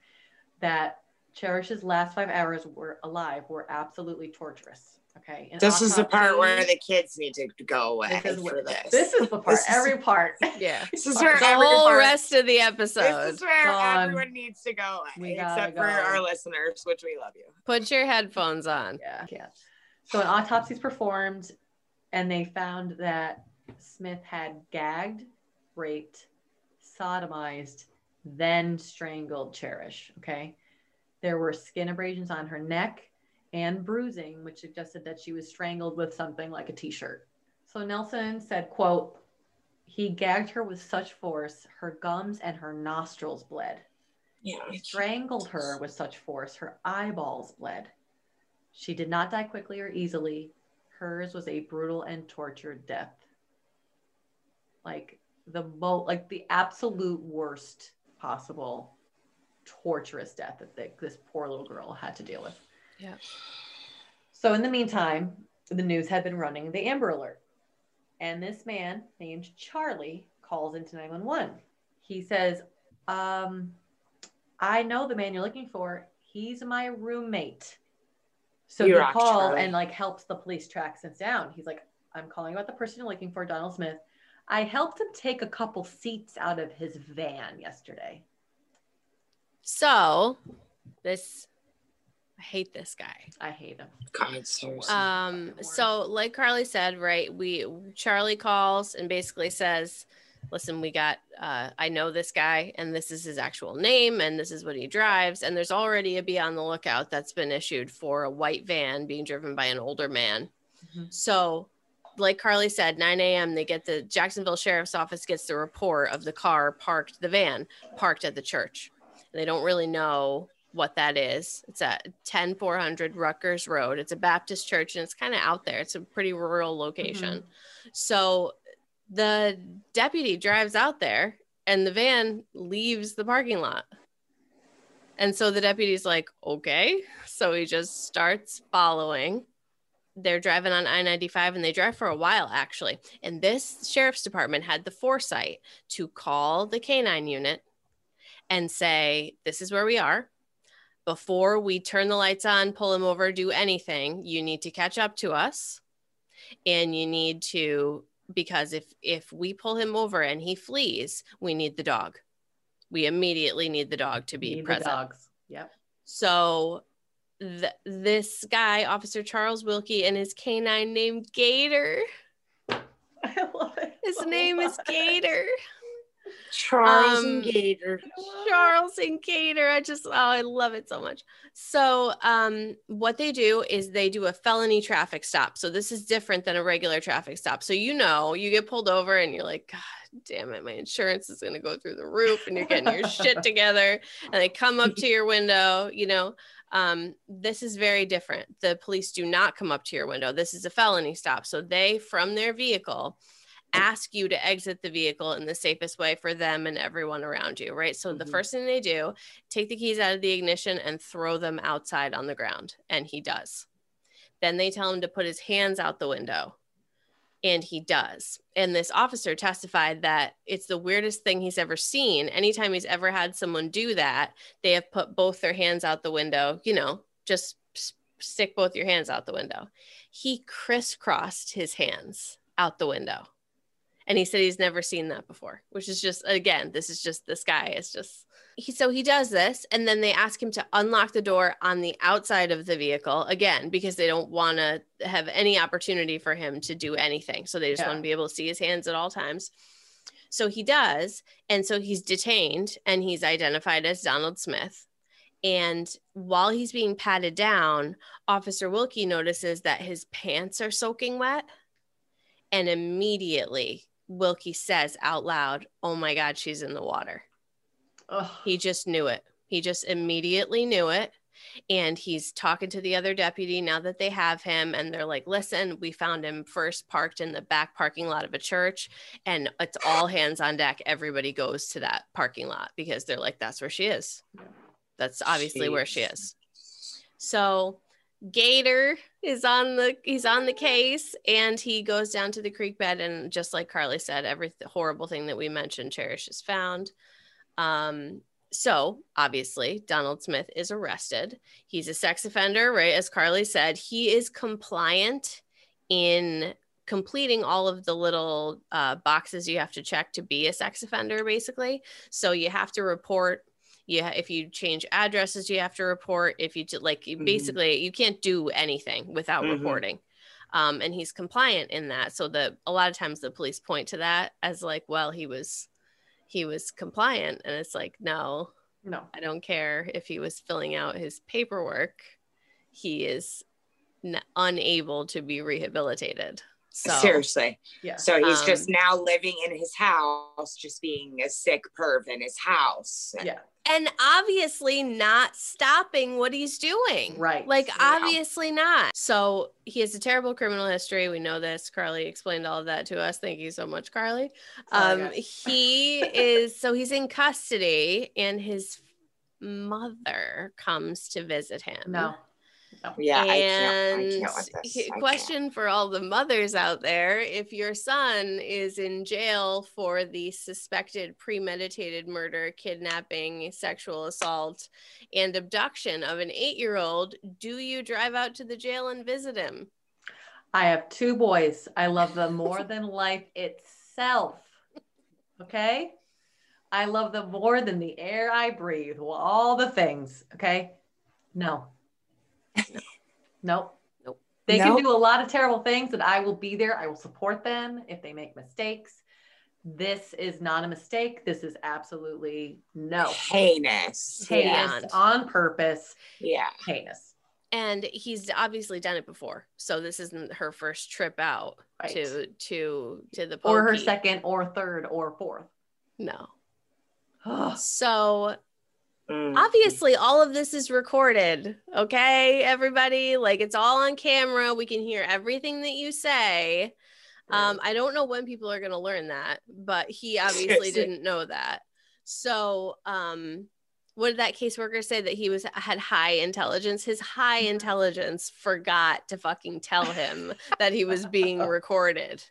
that Cherish's last five hours were alive were absolutely torturous. Okay. An This is the part where the kids need to go away this is, for this. this is the part, is- every part. Yeah. This is where The whole part- rest of the episode. This episode. is where Gone. everyone needs to go away, We gotta except for our listeners, which we love you. Put your headphones on. Yeah, yeah. So an autopsy's performed, and they found that Smith had gagged, raped, sodomized, then strangled Cherish. Okay. There were skin abrasions on her neck and bruising, which suggested that she was strangled with something like a t-shirt. So Nelson said, quote, he gagged her with such force, her gums and her nostrils bled. Yeah. He strangled her with such force, her eyeballs bled. She did not die quickly or easily. Hers was a brutal and tortured death. Like the mo- like the absolute worst possible torturous death that they, this poor little girl had to deal with. Yeah. So in the meantime, the news had been running the Amber Alert. And this man named Charlie calls into 911. He says, um, I know the man you're looking for. He's my roommate. So You he calls Charlie. and like helps the police track since down. He's like, I'm calling about the person you're looking for, Donald Smith. I helped him take a couple seats out of his van yesterday. So, this, I hate this guy. I hate him. God, seriously. Um, so like Carly said, right, we Charlie calls and basically says, listen, we got uh I know this guy and this is his actual name and this is what he drives. And there's already a be on the lookout that's been issued for a white van being driven by an older man. Mhm. So like Carly said, 9 a.m. they get the Jacksonville Sheriff's Office gets the report of the car parked, the van parked at the church. And they don't really know what that is. It's at 10400 Rutgers Road. It's a Baptist church and it's kind of out there. It's a pretty rural location. Mm-hmm. So the deputy drives out there and the van leaves the parking lot. And so the deputy's like, okay. So he just starts following. They're driving on I 95 and they drive for a while, actually. And this sheriff's department had the foresight to call the canine unit and say, this is where we are. Before we turn the lights on, pull him over, do anything, you need to catch up to us. And you need to, because if if we pull him over and he flees, we need the dog. We immediately need the dog to be Need the present. dogs. Yep. So th- this guy, Officer Charles Wilkie, and his canine named Gator. I love it. His so name is. Gator. Charles um, and Gator. Charles and Gator. I just oh, I love it so much. So um what they do is they do a felony traffic stop. So this is different than a regular traffic stop. So you know, you get pulled over and you're like, God damn it, my insurance is gonna go through the roof and you're getting your shit together. And they come up to your window, you know. Um, this is very different. The police do not come up to your window. This is a felony stop. So they from their vehicle ask you to exit the vehicle in the safest way for them and everyone around you, right? So the Mhm. first thing they do, take the keys out of the ignition and throw them outside on the ground, and he does. Then they tell him to put his hands out the window, and he does. And this officer testified that it's the weirdest thing he's ever seen. Anytime he's ever had someone do that, they have put both their hands out the window, you know, just stick both your hands out the window. He crisscrossed his hands out the window And he said he's never seen that before, which is just, again, this is just this guy is just. He, so he does this, and then they ask him to unlock the door on the outside of the vehicle again because they don't want to have any opportunity for him to do anything. So they just Yeah. want to be able to see his hands at all times. So he does. And so he's detained and he's identified as Donald Smith. And while he's being patted down, Officer Wilkie notices that his pants are soaking wet. And immediately, Wilkie says out loud, Oh my God, she's in the water. Ugh. He just knew it. He just immediately knew it. And he's talking to the other deputy now that they have him. And they're like, listen, we found him first parked in the back parking lot of a church. And it's all hands on deck. Everybody goes to that parking lot because they're like, that's where she is. That's obviously where she is. So Gator is on the he's on the case and he goes down to the creek bed and just like Carly said, every horrible thing that we mentioned, Cherish is found. Um, so obviously Donald Smith is arrested. He's a sex offender, right? As Carly said, he is compliant in completing all of the little uh, boxes you have to check to be a sex offender, basically. So you have to report. Yeah, if you change addresses, you have to report. If you do, like, you Mhm. basically you can't do anything without Mhm. reporting. Um, and he's compliant in that. So the a lot of times the police point to that as like, well, he was he was compliant, and it's like, no, No. I don't care if he was filling out his paperwork. He is n- unable to be rehabilitated. So Seriously. Yeah. So he's Um, just now living in his house, just being a sick perv in his house. Yeah. and obviously not stopping what he's doing. Right. Like Yeah. obviously not. So he has a terrible criminal history. We know this. Carly explained all of that to us. Thank you so much, Carly. Um, guys. he is so he's in custody and his mother comes to visit him. No. Oh, yeah, I can't. I and can't with this. he- I can't. question for all the mothers out there if your son is in jail for the suspected premeditated murder kidnapping sexual assault and abduction of an eight-year-old do you drive out to the jail and visit him I have two boys. I love them more than life itself. Okay. I love them more than the air I breathe. All the things. Okay. No. Nope. Nope. They Nope. can do a lot of terrible things, and I will be there. I will support them if they make mistakes. This is not a mistake. This is absolutely no. heinous. Heinous Yeah. On purpose. yeah. Heinous. and he's obviously done it before so this isn't her first trip out Right. to to to the Or her second, or third, or fourth. no so Mm. obviously all of this is recorded okay everybody? Like it's all on camera. We can hear everything that you say. Um i don't know when people are going to learn that but he obviously didn't know that. So um what did that caseworker say? That he was had high intelligence? His high intelligence forgot to fucking tell him that he was being recorded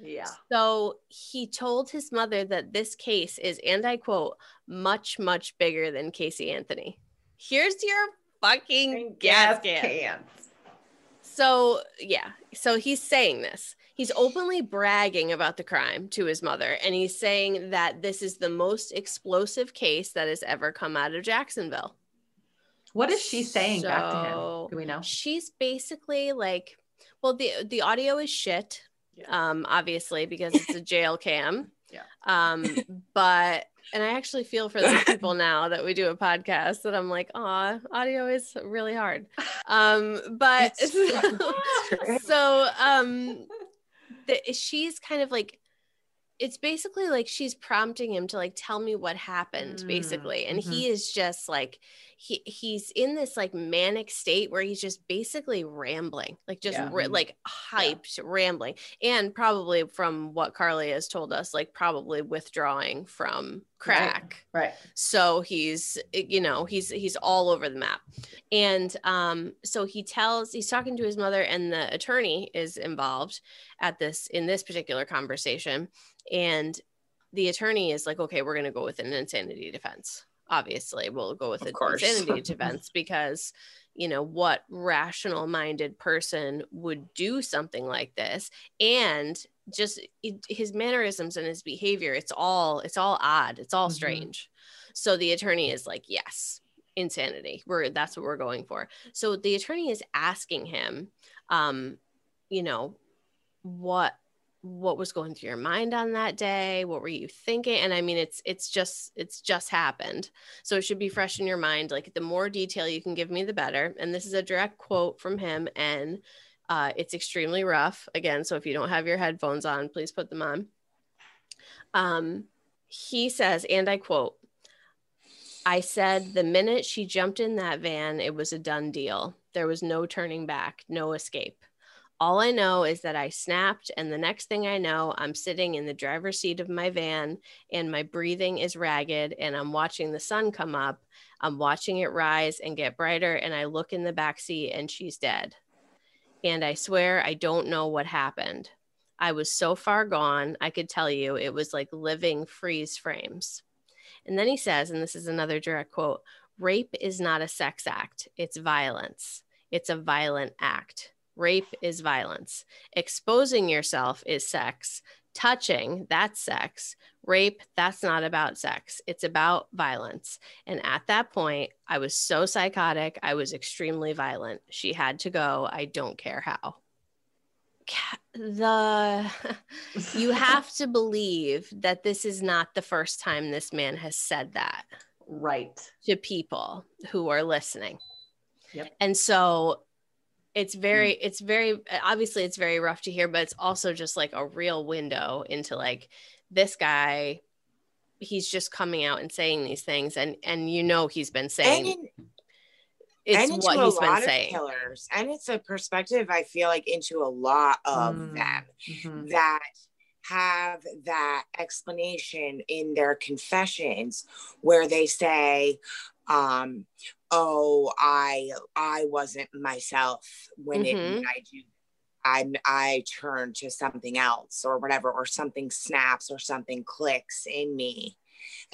yeah. so he told his mother that this case is, and I quote, much, much bigger than Casey Anthony. Here's your fucking gas can. cans. So, yeah. So he's saying this. He's openly bragging about the crime to his mother, and he's saying that this is the most explosive case that has ever come out of Jacksonville. What is she saying back to him? Do we know? She's basically like, well, the the audio is shit, Yeah. um, obviously because it's a jail cam. Yeah. Um, but and I actually feel for those people now that we do a podcast that I'm like, oh, audio is really hard. Um, but true. so um, the, she's kind of like. It's basically like she's prompting him to like tell me what happened, Mm, basically, and he is just like he he's in this like manic state where he's just basically rambling, like just Yeah. ra- like hyped rambling, and probably from what Carly has told us, like probably withdrawing from crack. Right. So he's you know he's he's all over the map, and um so he tells he's talking to his mother, and the attorney is involved at this in this particular conversation, and the attorney is like, okay, we're gonna go with an insanity defense obviously we'll go with Of insanity defense because you know what rational minded person would do something like this? And just his mannerisms and his behavior it's all it's all odd it's all Mhm. strange. So the attorney is like yes insanity. We're that's what we're going for. So the attorney is asking him um you know what what was going through your mind on that day? What were you thinking? And i mean it's it's just it's just happened. So it should be fresh in your mind like the more detail you can give me the better. And this is a direct quote from him and uh, it's extremely rough. Again so if you don't have your headphones on please put them on. Um, he says and i quote i said the minute she jumped in that van it was a done deal. There was no turning back no escape all I know is that I snapped, and the next thing I know, I'm sitting in the driver's seat of my van, and my breathing is ragged, and I'm watching the sun come up. I'm watching it rise and get brighter, and I look in the back seat, and she's dead. And I swear I don't know what happened. I was so far gone, I could tell you it was like living freeze frames. And then he says, and this is another direct quote rape is not a sex act, it's violence. It's a violent act. Rape is violence. Exposing yourself is sex. Touching, that's sex. Rape, that's not about sex. It's about violence. And at that point, I was so psychotic. I was extremely violent. She had to go. I don't care how. The you have to believe that this is not the first time this man has said that right. to people who are listening. Yep. And so it's very it's very obviously it's very rough to hear but it's also just like a real window into like this guy he's just coming out and saying these things and and you know he's been saying And, in, it's and what a he's lot been of saying killers, and it's a perspective I feel like into a lot of Mm. them Mhm. that have that explanation in their confessions where they say um oh i i wasn't myself when it Mhm. when i do i i turn to something else or whatever or something snaps or something clicks in me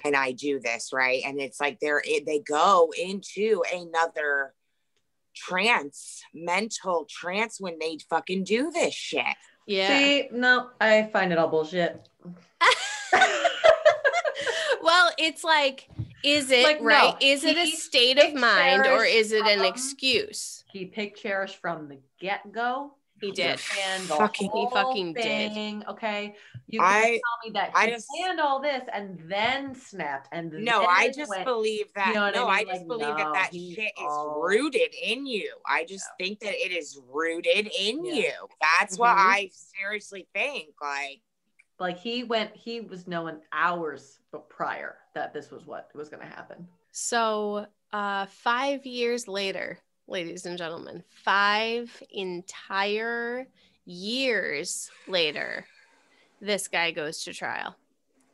and i do this right and it's like they're it, they go into another trance mental trance when they fucking do this shit yeah See, no, I find it all bullshit. well it's like is it Like, no, right is it a state of mind or is it an excuse He picked Cherish from the get go. he did And Fucking- He whole fucking did. Okay, you I- can tell me that I he just- planned all this and then snapped and No, I just went- believe that. you know what I no, mean? I just Like, believe that no, that he's shit is rooted in you. I just think that it is rooted in Yeah. you. That's what Mhm. I seriously think. Like, like he went. He was knowing hours prior that this was what was going to happen. So, uh, five years later, ladies and gentlemen, five entire years later, this guy goes to trial,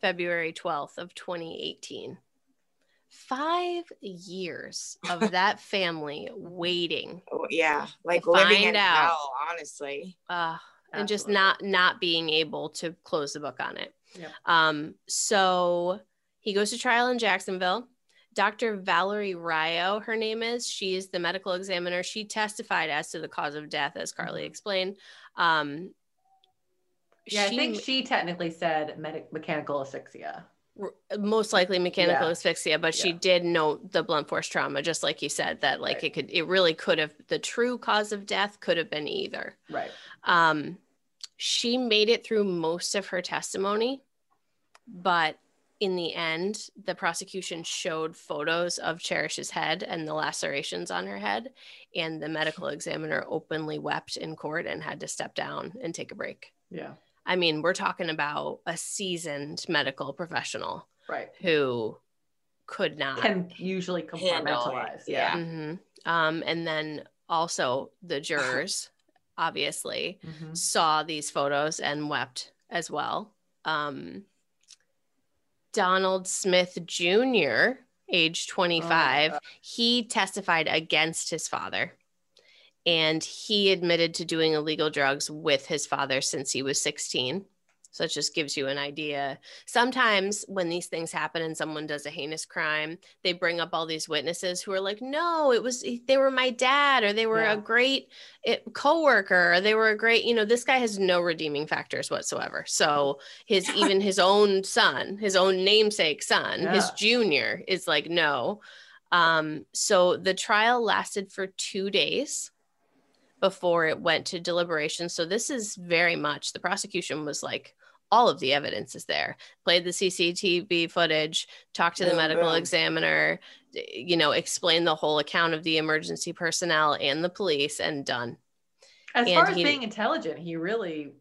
February 12th of 2018. Five years of that family waiting, oh, yeah, like To living find in out. hell. Honestly, uh, and just not not being able to close the book on it. Yep. Um, so he goes to trial in Jacksonville. Dr. Valerie Rao, her name is. She is the medical examiner. She testified as to the cause of death, as Carly Mhm. explained. Um, Yeah, she I think she technically said mechanical asphyxia. Most likely mechanical Yeah. asphyxia, but she did note the blunt force trauma, just like you said, that like Right. it could, it really could have, the true cause of death could have been either. Right. Um, she made it through most of her testimony, but in the end, the prosecution showed photos of Cherish's head and the lacerations on her head, and the medical examiner openly wept in court and had to step down and take a break. Yeah. I mean, we're talking about a seasoned medical professional Right. who could not Can usually Handle it, compartmentalize. yeah. Yeah. Mhm. Um, and then also the jurors, obviously, Mhm. saw these photos and wept as well. Um, Donald Smith Jr., age 25, Oh, he testified against his father. And he admitted to doing illegal drugs with his father since he was 16. So it just gives you an idea. Sometimes when these things happen and someone does a heinous crime, they bring up all these witnesses who are like, "No, it was they were my dad or they were Yeah. a great it, coworker or they were a great, you know, this guy has no redeeming factors whatsoever." So his even his own son, his own namesake son, his junior is like, "No." Um so the trial lasted for 2 days before it went to deliberation. So this is very much the prosecution was like all of the evidence is there. Played the CCTV footage, talked to the Boom, medical boom. examiner, you know, explained the whole account of the emergency personnel and the police and done. As And far as he- being intelligent, he really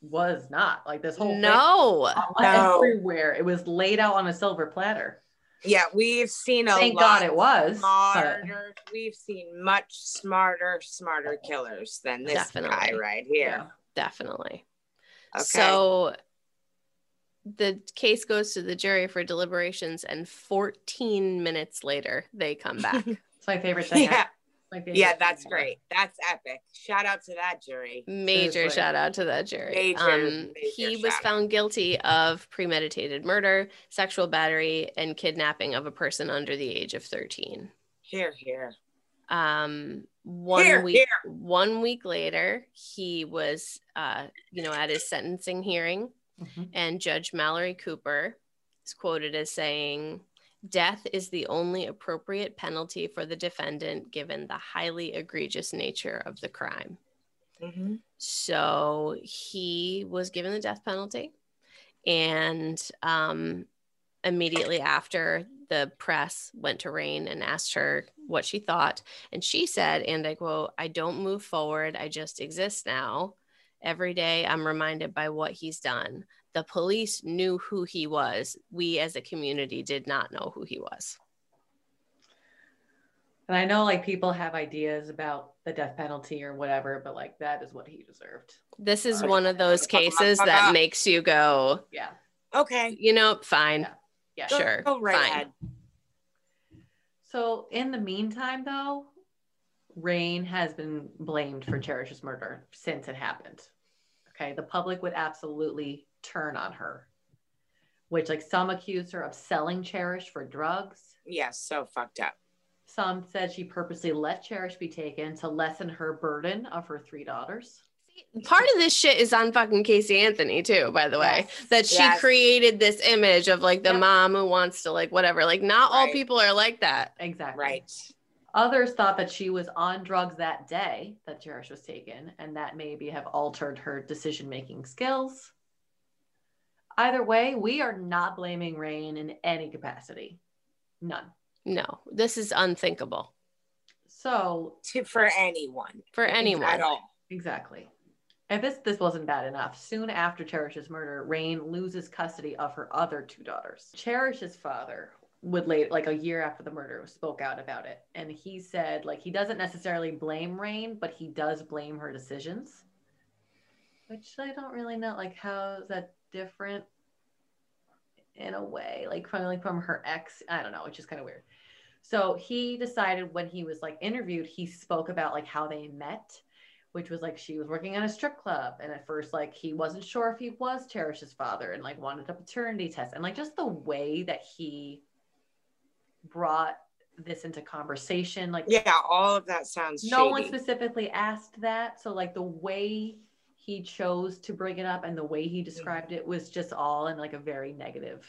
was not. Like this whole thing No. No. everywhere. It was laid out on a silver platter. Yeah, we've seen a Thank lot God it was. but- smarter. We've seen much smarter, smarter killers than this guy right here. Yeah. Definitely. Okay. So the case goes to the jury for deliberations and 14 minutes later they come back. It's my favorite thing. yeah, My favorite yeah, that's ever. great. That's epic. Shout out to that jury. Major Seriously. shout out to that jury. Major, um, major he was shout out. found guilty of premeditated murder, sexual battery, and kidnapping of a person under the age of 13. Here, here. Um, one Here, week, here. one week later, he was, uh, you know, at his sentencing hearing, Mhm. and Judge Mallory Cooper is quoted as saying, "Death is the only appropriate penalty for the defendant, given the highly egregious nature of the crime." Mhm. So he was given the death penalty. And um, immediately after, the press went to Rayne and asked her what she thought. And she said, and I quote, I don't move forward. I just exist now. Every day I'm reminded by what he's done. The police knew who he was. We as a community did not know who he was. And I know like people have ideas about the death penalty or whatever, but like that is what he deserved. This is Okay. one of those cases that makes you go, Yeah. Okay. you know, fine. Yeah. Yeah. Go- Sure. Go right fine. ahead. So in the meantime, though, Rayne has been blamed for Cherish's murder since it happened. Okay, the public would absolutely turn on her, which like some accused her of selling Cherish for drugs. Yes, so fucked up. Some said she purposely let Cherish be taken to lessen her burden of her three daughters. Part of this shit is on fucking Casey Anthony too, by the way. Yes. That she Yes. created this image of like the Yep. mom who wants to like whatever. Like not all people are like that. Exactly. Right. Others thought that she was on drugs that day that Cherish was taken, and that maybe have altered her decision making skills. Either way, we are not blaming Rayne in any capacity. None. No, this is unthinkable So, To, for anyone. for anyone. At all. exactly. If this this wasn't bad enough, soon after Cherish's murder, Rayne loses custody of her other two daughters. Cherish's father would late like a year after the murder spoke out about it and he said like he doesn't necessarily blame Rayne, but he does blame her decisions. Which I don't really know like how that different in a way like from like from her ex i don't know it's just kind of weird. So he decided when he was like interviewed he spoke about like how they met which was like she was working at a strip club and at first like he wasn't sure if he was cherish's father and like wanted a paternity test and like just the way that he brought this into conversation like Yeah, all of that sounds no one specifically asked that so like the way he chose to bring it up and the way he described it was just all in like a very negative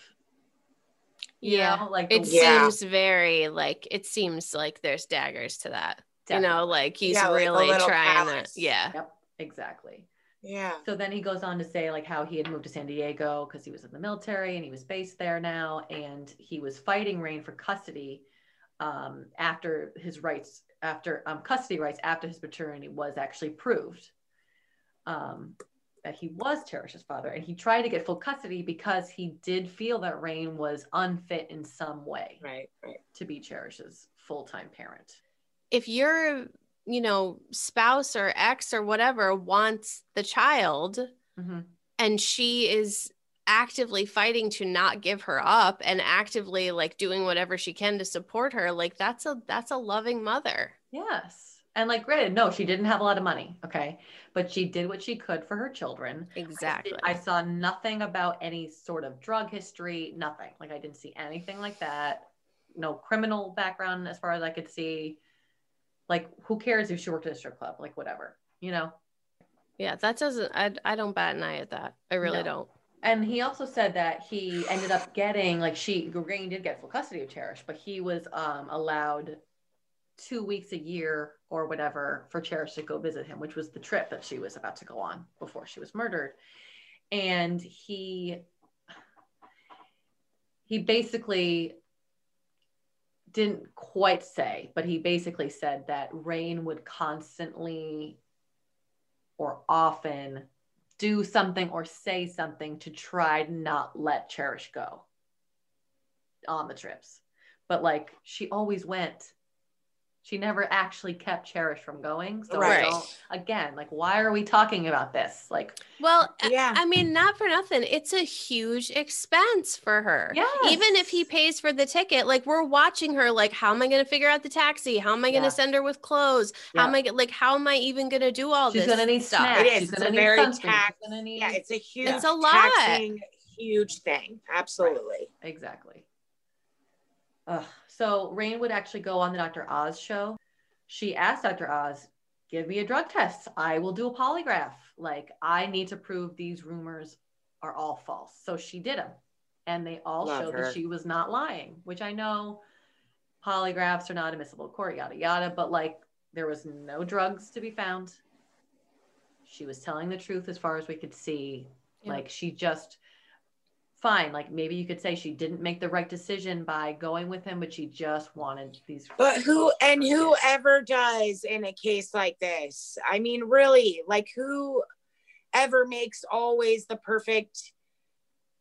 you Yeah. know, like It the- Yeah. seems very like it seems like there's daggers to that. You know, like he's Yeah, really little trying callous. to yeah. yep exactly Yeah. So then he goes on to say like how he had moved to San Diego because he was in the military and he was based there now, and he was fighting Rayne for custody um, after his rights, after um, custody rights after his paternity was actually proved um, that he was Cherish's father, and he tried to get full custody because he did feel that Rayne was unfit in some way Right, right. to be Cherish's full time parent. If your, you know, spouse or ex or whatever wants the child Mm-hmm. and she is actively fighting to not give her up and actively like doing whatever she can to support her, like that's a that's a loving mother. Yes. And like, granted, no, she didn't have a lot of money. Okay. But she did what she could for her children. Exactly. I saw nothing about any sort of drug history, nothing. Like, I didn't see anything like that. No criminal background as far as I could see. Like, who cares if she worked at a strip club? Like, whatever, you know? Yeah, that doesn't. I I don't bat an eye at that. I really No. don't. And he also said that he ended up getting like she Rayne did get full custody of Cherish, but he was um, allowed two weeks a year or whatever for Cherish to go visit him, which was the trip that she was about to go on before she was murdered. And he he basically didn't quite say, but he basically said that Rayne would constantly or often do something or say something to try not let Cherish go on the trips. But like she always went. She never actually kept Cherish from going. So I Right. don't again, like why are we talking about this? Like Well, Yeah. I mean, not for nothing. It's a huge expense for her. Yes. Even if he pays for the ticket, like we're watching her, like, how am I going to figure out the taxi? How am I going to Yeah. send her with clothes? How am I get like how am I even going to do all this? she's this gonna need stuff? snacks. It is. She's It's gonna a very sunscreen. tax- need Yeah, it's a huge, It's a lot. taxing, huge thing. Absolutely. Exactly. Ugh. So Rayne would actually go on the Dr. Oz show. She asked Dr. Oz, give me a drug test. I will do a polygraph. Like, I need to prove these rumors are all false. So she did them. And they all Love showed her. that she was not lying, which I know polygraphs are not admissible in court, yada, yada. But like, there was no drugs to be found. She was telling the truth as far as we could see. Yeah. Like, she just, fine. Like maybe you could say she didn't make the right decision by going with him, but she just wanted these. But who and whoever does in a case like this, I mean, really, like who ever makes always the perfect.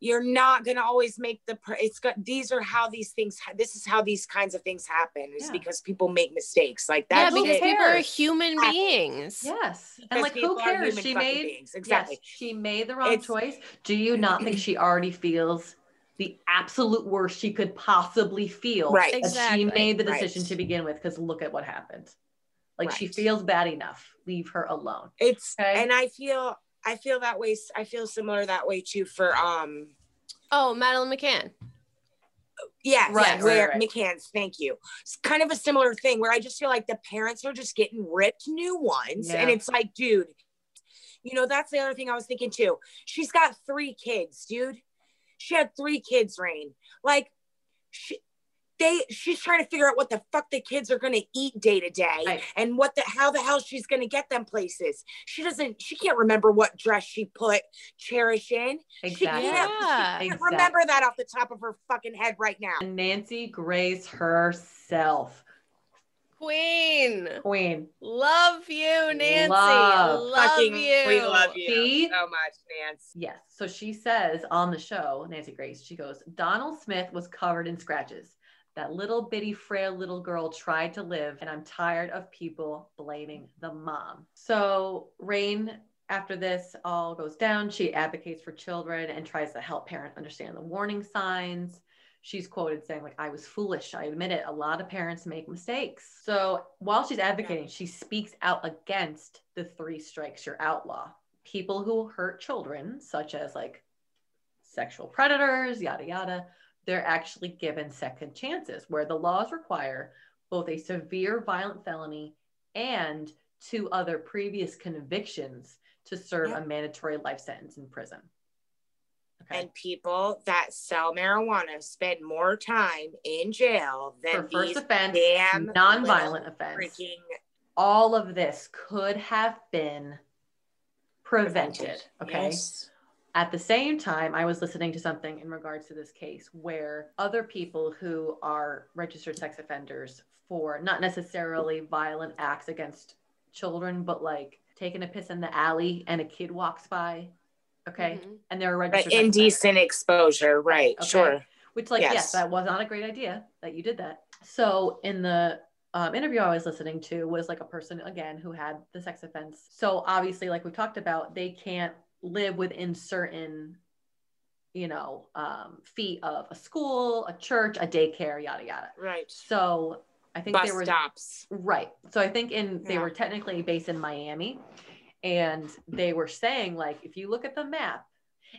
You're not gonna always make the. Per- it's got. These are how these things. This is how these kinds of things happen. Is Yeah. because people make mistakes. Like that. who because shit- people are human Exactly. beings. Yes, and like who cares? She made beings. Exactly. Yes, she made the wrong It's- choice. Do you not think she already feels the absolute worst she could possibly feel? Right. Exactly. she made the Right. decision to begin with because look at what happened. Like she feels bad enough. Leave her alone. It's Okay. and I feel I feel that way. I feel similar that way too for um Oh, Madeleine McCann. Yeah, Right, right, where right. McCann's, thank you. It's kind of a similar thing where I just feel like the parents are just getting ripped new ones. And it's like, dude, you know, that's the other thing I was thinking too. She's got three kids, dude. She had three kids, Rayne. Like, she, they, she's trying to figure out what the fuck the kids are gonna eat day to day, and what the how the hell she's gonna get them places. She doesn't. She can't remember what dress she put Cherish in. She can't, Yeah. she can't Exactly. remember that off the top of her fucking head right now. And Nancy Grace herself, Queen. queen. Love you, Nancy. Love. Love, fucking you. we love you See? so much Nancy. Yes. So she says on the show, Nancy Grace, she goes, Donald Smith was covered in scratches. That little bitty, frail little girl tried to live, and I'm tired of people blaming the mom. So Rayne, after this all goes down, she advocates for children and tries to help parents understand the warning signs. She's quoted saying, like, I was foolish. I admit it. A lot of parents make mistakes. So while she's advocating, she speaks out against the three strikes you're outlaw. People who hurt children, such as like sexual predators, yada, yada, they're actually given second chances where the laws require both a severe violent felony and two other previous convictions to serve Yeah. a mandatory life sentence in prison. Okay. and people that sell marijuana spend more time in jail than For first offense, nonviolent offense. freaking all of this could have been prevented. Okay. Yes. At the same time, I was listening to something in regards to this case where other people who are registered sex offenders for not necessarily violent acts against children, but like taking a piss in the alley and a kid walks by, okay, Mhm. and they're a But registered sex offender. exposure, right? Okay. Sure. which like yes. Yes. that was not a great idea that you did that so in the um, interview i was listening to was like a person again who had the sex offense so obviously like we talked about they can't live within certain you know um, feet of a school a church a daycare yada yada Right. so I think Bus they were stops. right. So I think in they Yeah. were technically based in Miami, and they were saying like if you look at the map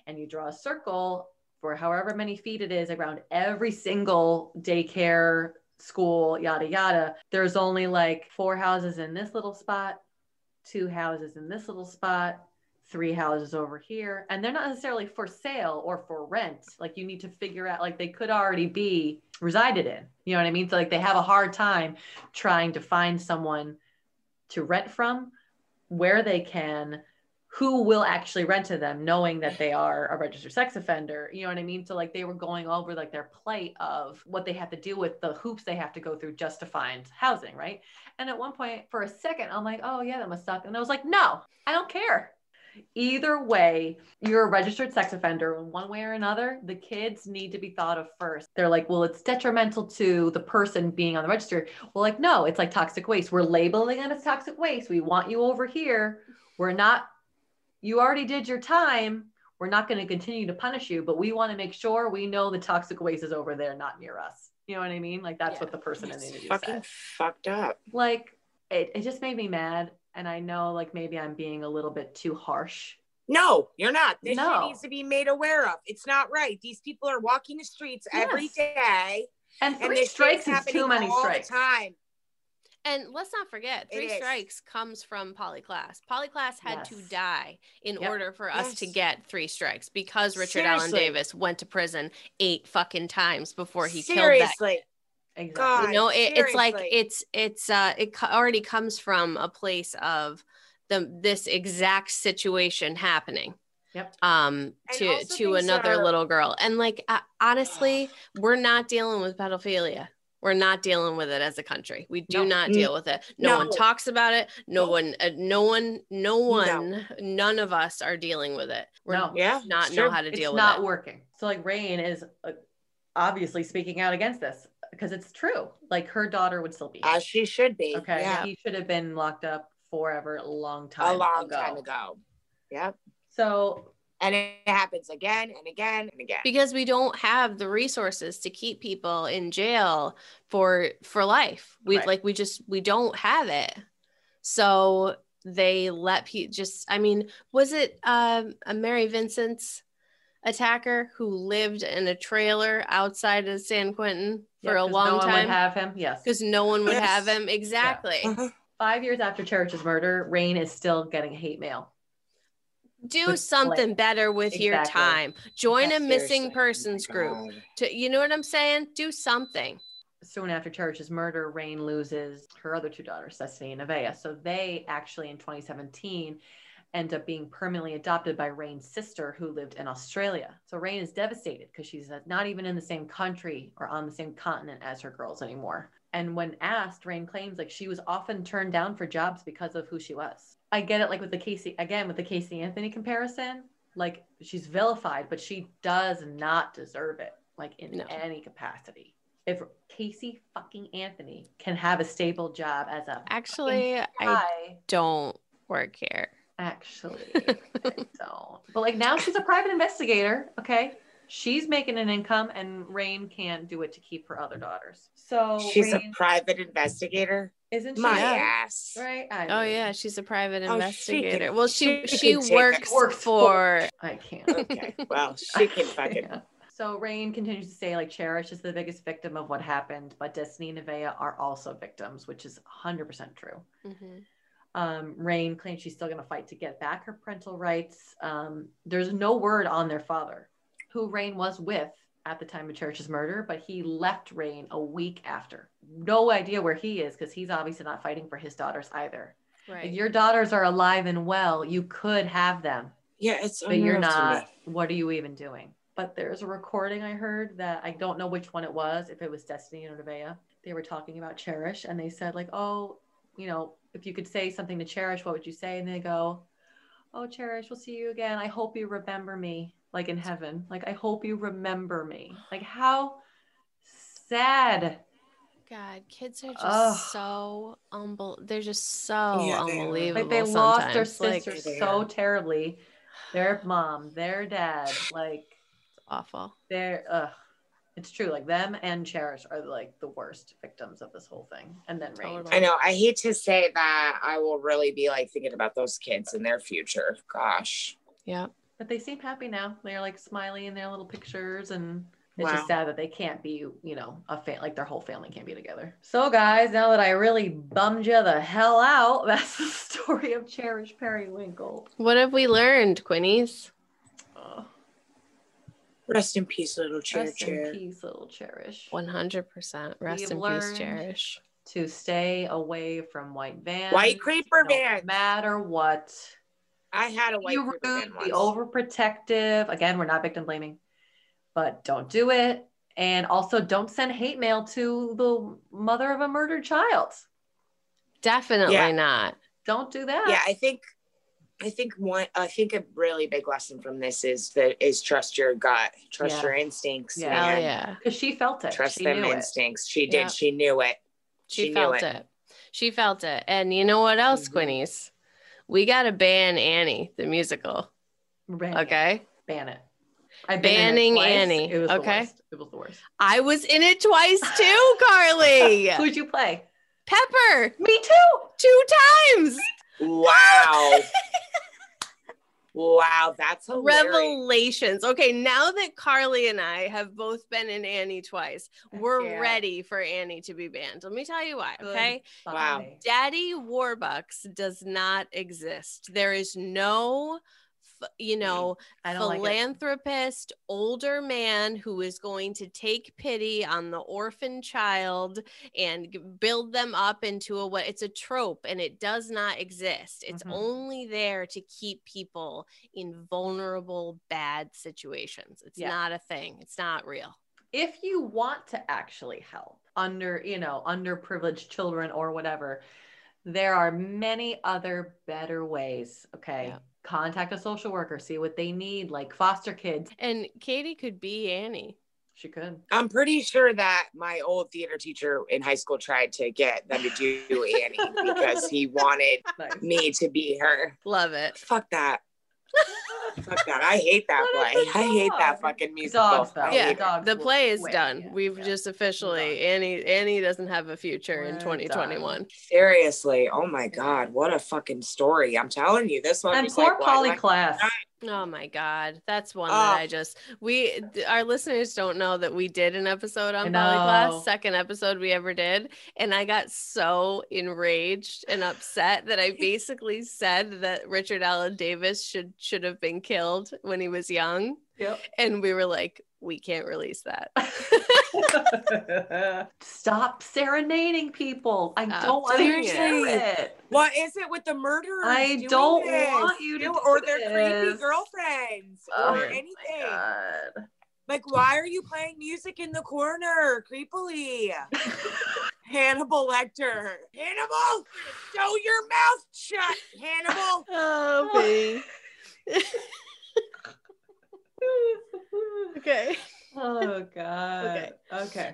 and you draw a circle for however many feet it is around every single daycare school yada yada there's only like four houses in this little spot two houses in this little spot three houses over here and they're not necessarily for sale or for rent. Like you need to figure out like they could already be resided in you know what i mean? So like they have a hard time trying to find someone to rent from where they can who will actually rent to them knowing that they are a registered sex offender you know what i mean? So like they were going over like their plight of what they have to do with the hoops they have to go through just to find housing right? And at one point for a second i'm like oh yeah that must suck. And i was like no i don't care either way you're a registered sex offender in one way or another. The kids need to be thought of first. They're like well it's detrimental to the person being on the register. Well like no it's like toxic waste. We're labeling it as toxic waste. We want you over here. We're not you already did your time. We're not going to continue to punish you but we want to make sure we know the toxic waste is over there not near us. You know what i mean? Like that's Yeah. what the person in the It's interview fucking said. fucked up. like it, it just made me mad and i know like maybe i'm being a little bit too harsh No, you're not. This No. needs to be made aware of. It's not right. These people are walking the streets every Yes. day, and and three this strikes strikes is too many all strikes the time. And let's not forget, three strikes comes from Polly Klaas. Polyclass had to die in Yep. order for us to get three strikes because Richard Allen Davis went to prison eight fucking times before he killed that. Seriously, exactly God. You know, it, it's like it's it's uh it already comes from a place of the this exact situation happening. Yep. Um, to to another are- little girl, and like uh, honestly, we're not dealing with pedophilia. We're not dealing with it as a country. We do No. not Mm. deal with it. No, one talks about it. No Nope. one, uh, no one, no No. one, none of us are dealing with it. We're No. yeah, not know how to it's deal with not it. working so like Rayne is uh, obviously speaking out against this because it's true like her daughter would still be here. as she should be. okay yeah. he should have been locked up forever a long time. a time long ago. time ago. Yep, so and it happens again and again and again. because we don't have the resources to keep people in jail for for life we Right. like we just we don't have it so they let people just i mean was it um a mary vincent's attacker who lived in a trailer outside of san quentin for yeah, a 'cause long no one time. would have him yes. Because no one would Yes. have him exactly. Uh-huh. five years after Cherish's murder Rayne is still getting hate mail. Do With something blame. better with your time. Join a missing persons Oh group. To you know what i'm saying? Do something. Soon after Cherish's murder, Rayne loses her other two daughters, Destiny and Nevaeh. So they actually in 2017 end up being permanently adopted by Rayne's sister who lived in Australia. So Rayne is devastated because she's not even in the same country or on the same continent as her girls anymore. And when asked, Rayne claims like she was often turned down for jobs because of who she was. I get it like with the Casey again with the Casey Anthony comparison, like she's vilified, but she does not deserve it like in No. any capacity if Casey fucking Anthony can have a stable job as a actually i don't work here. Actually I don't. But like now she's a private investigator, okay? She's making an income and Rayne can't do it to keep her other daughters. So She's a private investigator. isn't she? My ass. Right? I Oh yeah, she's a private Oh, she investigator. can- well, she she she, can take it. works, Works for. I can't. Okay, well, she can fucking. Yeah. So Rayne continues to say like Cherish is the biggest victim of what happened, but Destiny and Nevaeh are also victims, which is 100% true. Mhm. Um, Rayne claims she's still going to fight to get back her parental rights. Um, there's no word on their father, who Rayne was with at the time of Cherish's murder, but he left Rayne a week after. No idea where he is because he's obviously not fighting for his daughters either. Right. If your daughters are alive and well, you could have them, Yeah, it's. but you're unreal to me. not. What are you even doing? But there's a recording I heard that I don't know which one it was, if it was Destiny or Nevaeh. They were talking about Cherish and they said, like, oh, you know, if you could say something to Cherish, what would you say? And they go, oh, Cherish, we'll see you again. I hope you remember me, like in heaven. Like, I hope you remember me. Like, how sad. God, kids are just Ugh. so humble. They're just so Yeah, they unbelievable. Like, they lost their sometimes. Like, sister so are. terribly. Their mom, their dad, like, awful. they're, ugh. It's true. Like them and Cherish are like the worst victims of this whole thing. And then Rayne. I know. I hate to say that I will really be like thinking about those kids and their future. Gosh. Yeah. But they seem happy now. They're like smiley in their little pictures and it's Wow. just sad that they can't be, you know, a fan like their whole family can't be together. So, guys, now that I really bummed you the hell out, that's the story of Cherish Perrywinkle. What have we learned, Quinnies? Oh, Rest in peace, little chair rest chair. in peace, little Cherish. 100%. Rest in peace, Cherish. To stay away from white vans. White creeper no vans. matter what. I had a white be creeper rude, van be overprotective. Again, we're not victim blaming, but don't do it. And also, don't send hate mail to the mother of a murdered child. Definitely Yeah. not. Don't do that. Yeah, I think I think one I think a really big lesson from this is that is trust your gut, trust Yeah. your instincts. Yeah. Man. yeah. because she felt it. Trust she them knew it. instincts. She did. Yeah. She knew it. She, She knew felt it. it. She felt it. And you know what else, Mhm. Quinnies? We got to ban Annie, the musical. Ban it. Okay. Ban it. I've it Banning. Annie, It was the okay? worst. It was the worst. I was in it twice too, Carly. Who'd you play? Pepper, Me too. two times. Wow. wow, that's hilarious. Revelations. Okay, now that Carly and I have both been in Annie twice, Heck we're yeah. ready for Annie to be banned. Let me tell you why. Okay. Wow. Daddy Warbucks does not exist. There is no, f- you know, I don't like philanthropist, older man who is going to take pity on the orphan child and build them up into a what it's a trope and it does not exist. It's Mhm. only there to keep people in vulnerable, bad situations. It's Yeah. not a thing, it's not real. if you want to actually help under you know underprivileged children or whatever there are many other better ways okay Yeah. Contact a social worker see what they need like foster kids And Katie could be Annie. she could I'm pretty sure that my old theater teacher in high school tried to get them to do Annie because he wanted nice. me to be her. Love it. Fuck that. Fuck that. I hate that play. I hate that fucking musical. Dogs, Yeah, dogs the play is win. done. Yeah, We've yeah. just officially. Annie Annie doesn't have a future in We're 2021. Seriously. Oh my God. What a fucking story. I'm telling you, this one and was poor like, Polly do I- Klaas Oh my god, that's one that um I just we our listeners don't know that we did an episode on know. Second episode we ever did, and I got so enraged and upset that I basically said that Richard Allen Davis should should have been killed when he was young, yep and we were like, we can't release that. stop serenading people i Stop don't want to doing hear it. it What is it with the murderers? I don't this? want you to or their creepy girlfriends Oh or my anything. God. Like, why are you playing music in the corner creepily? Hannibal Lecter. Hannibal, sew your mouth shut, Hannibal. oh, baby. Okay. oh god Okay. okay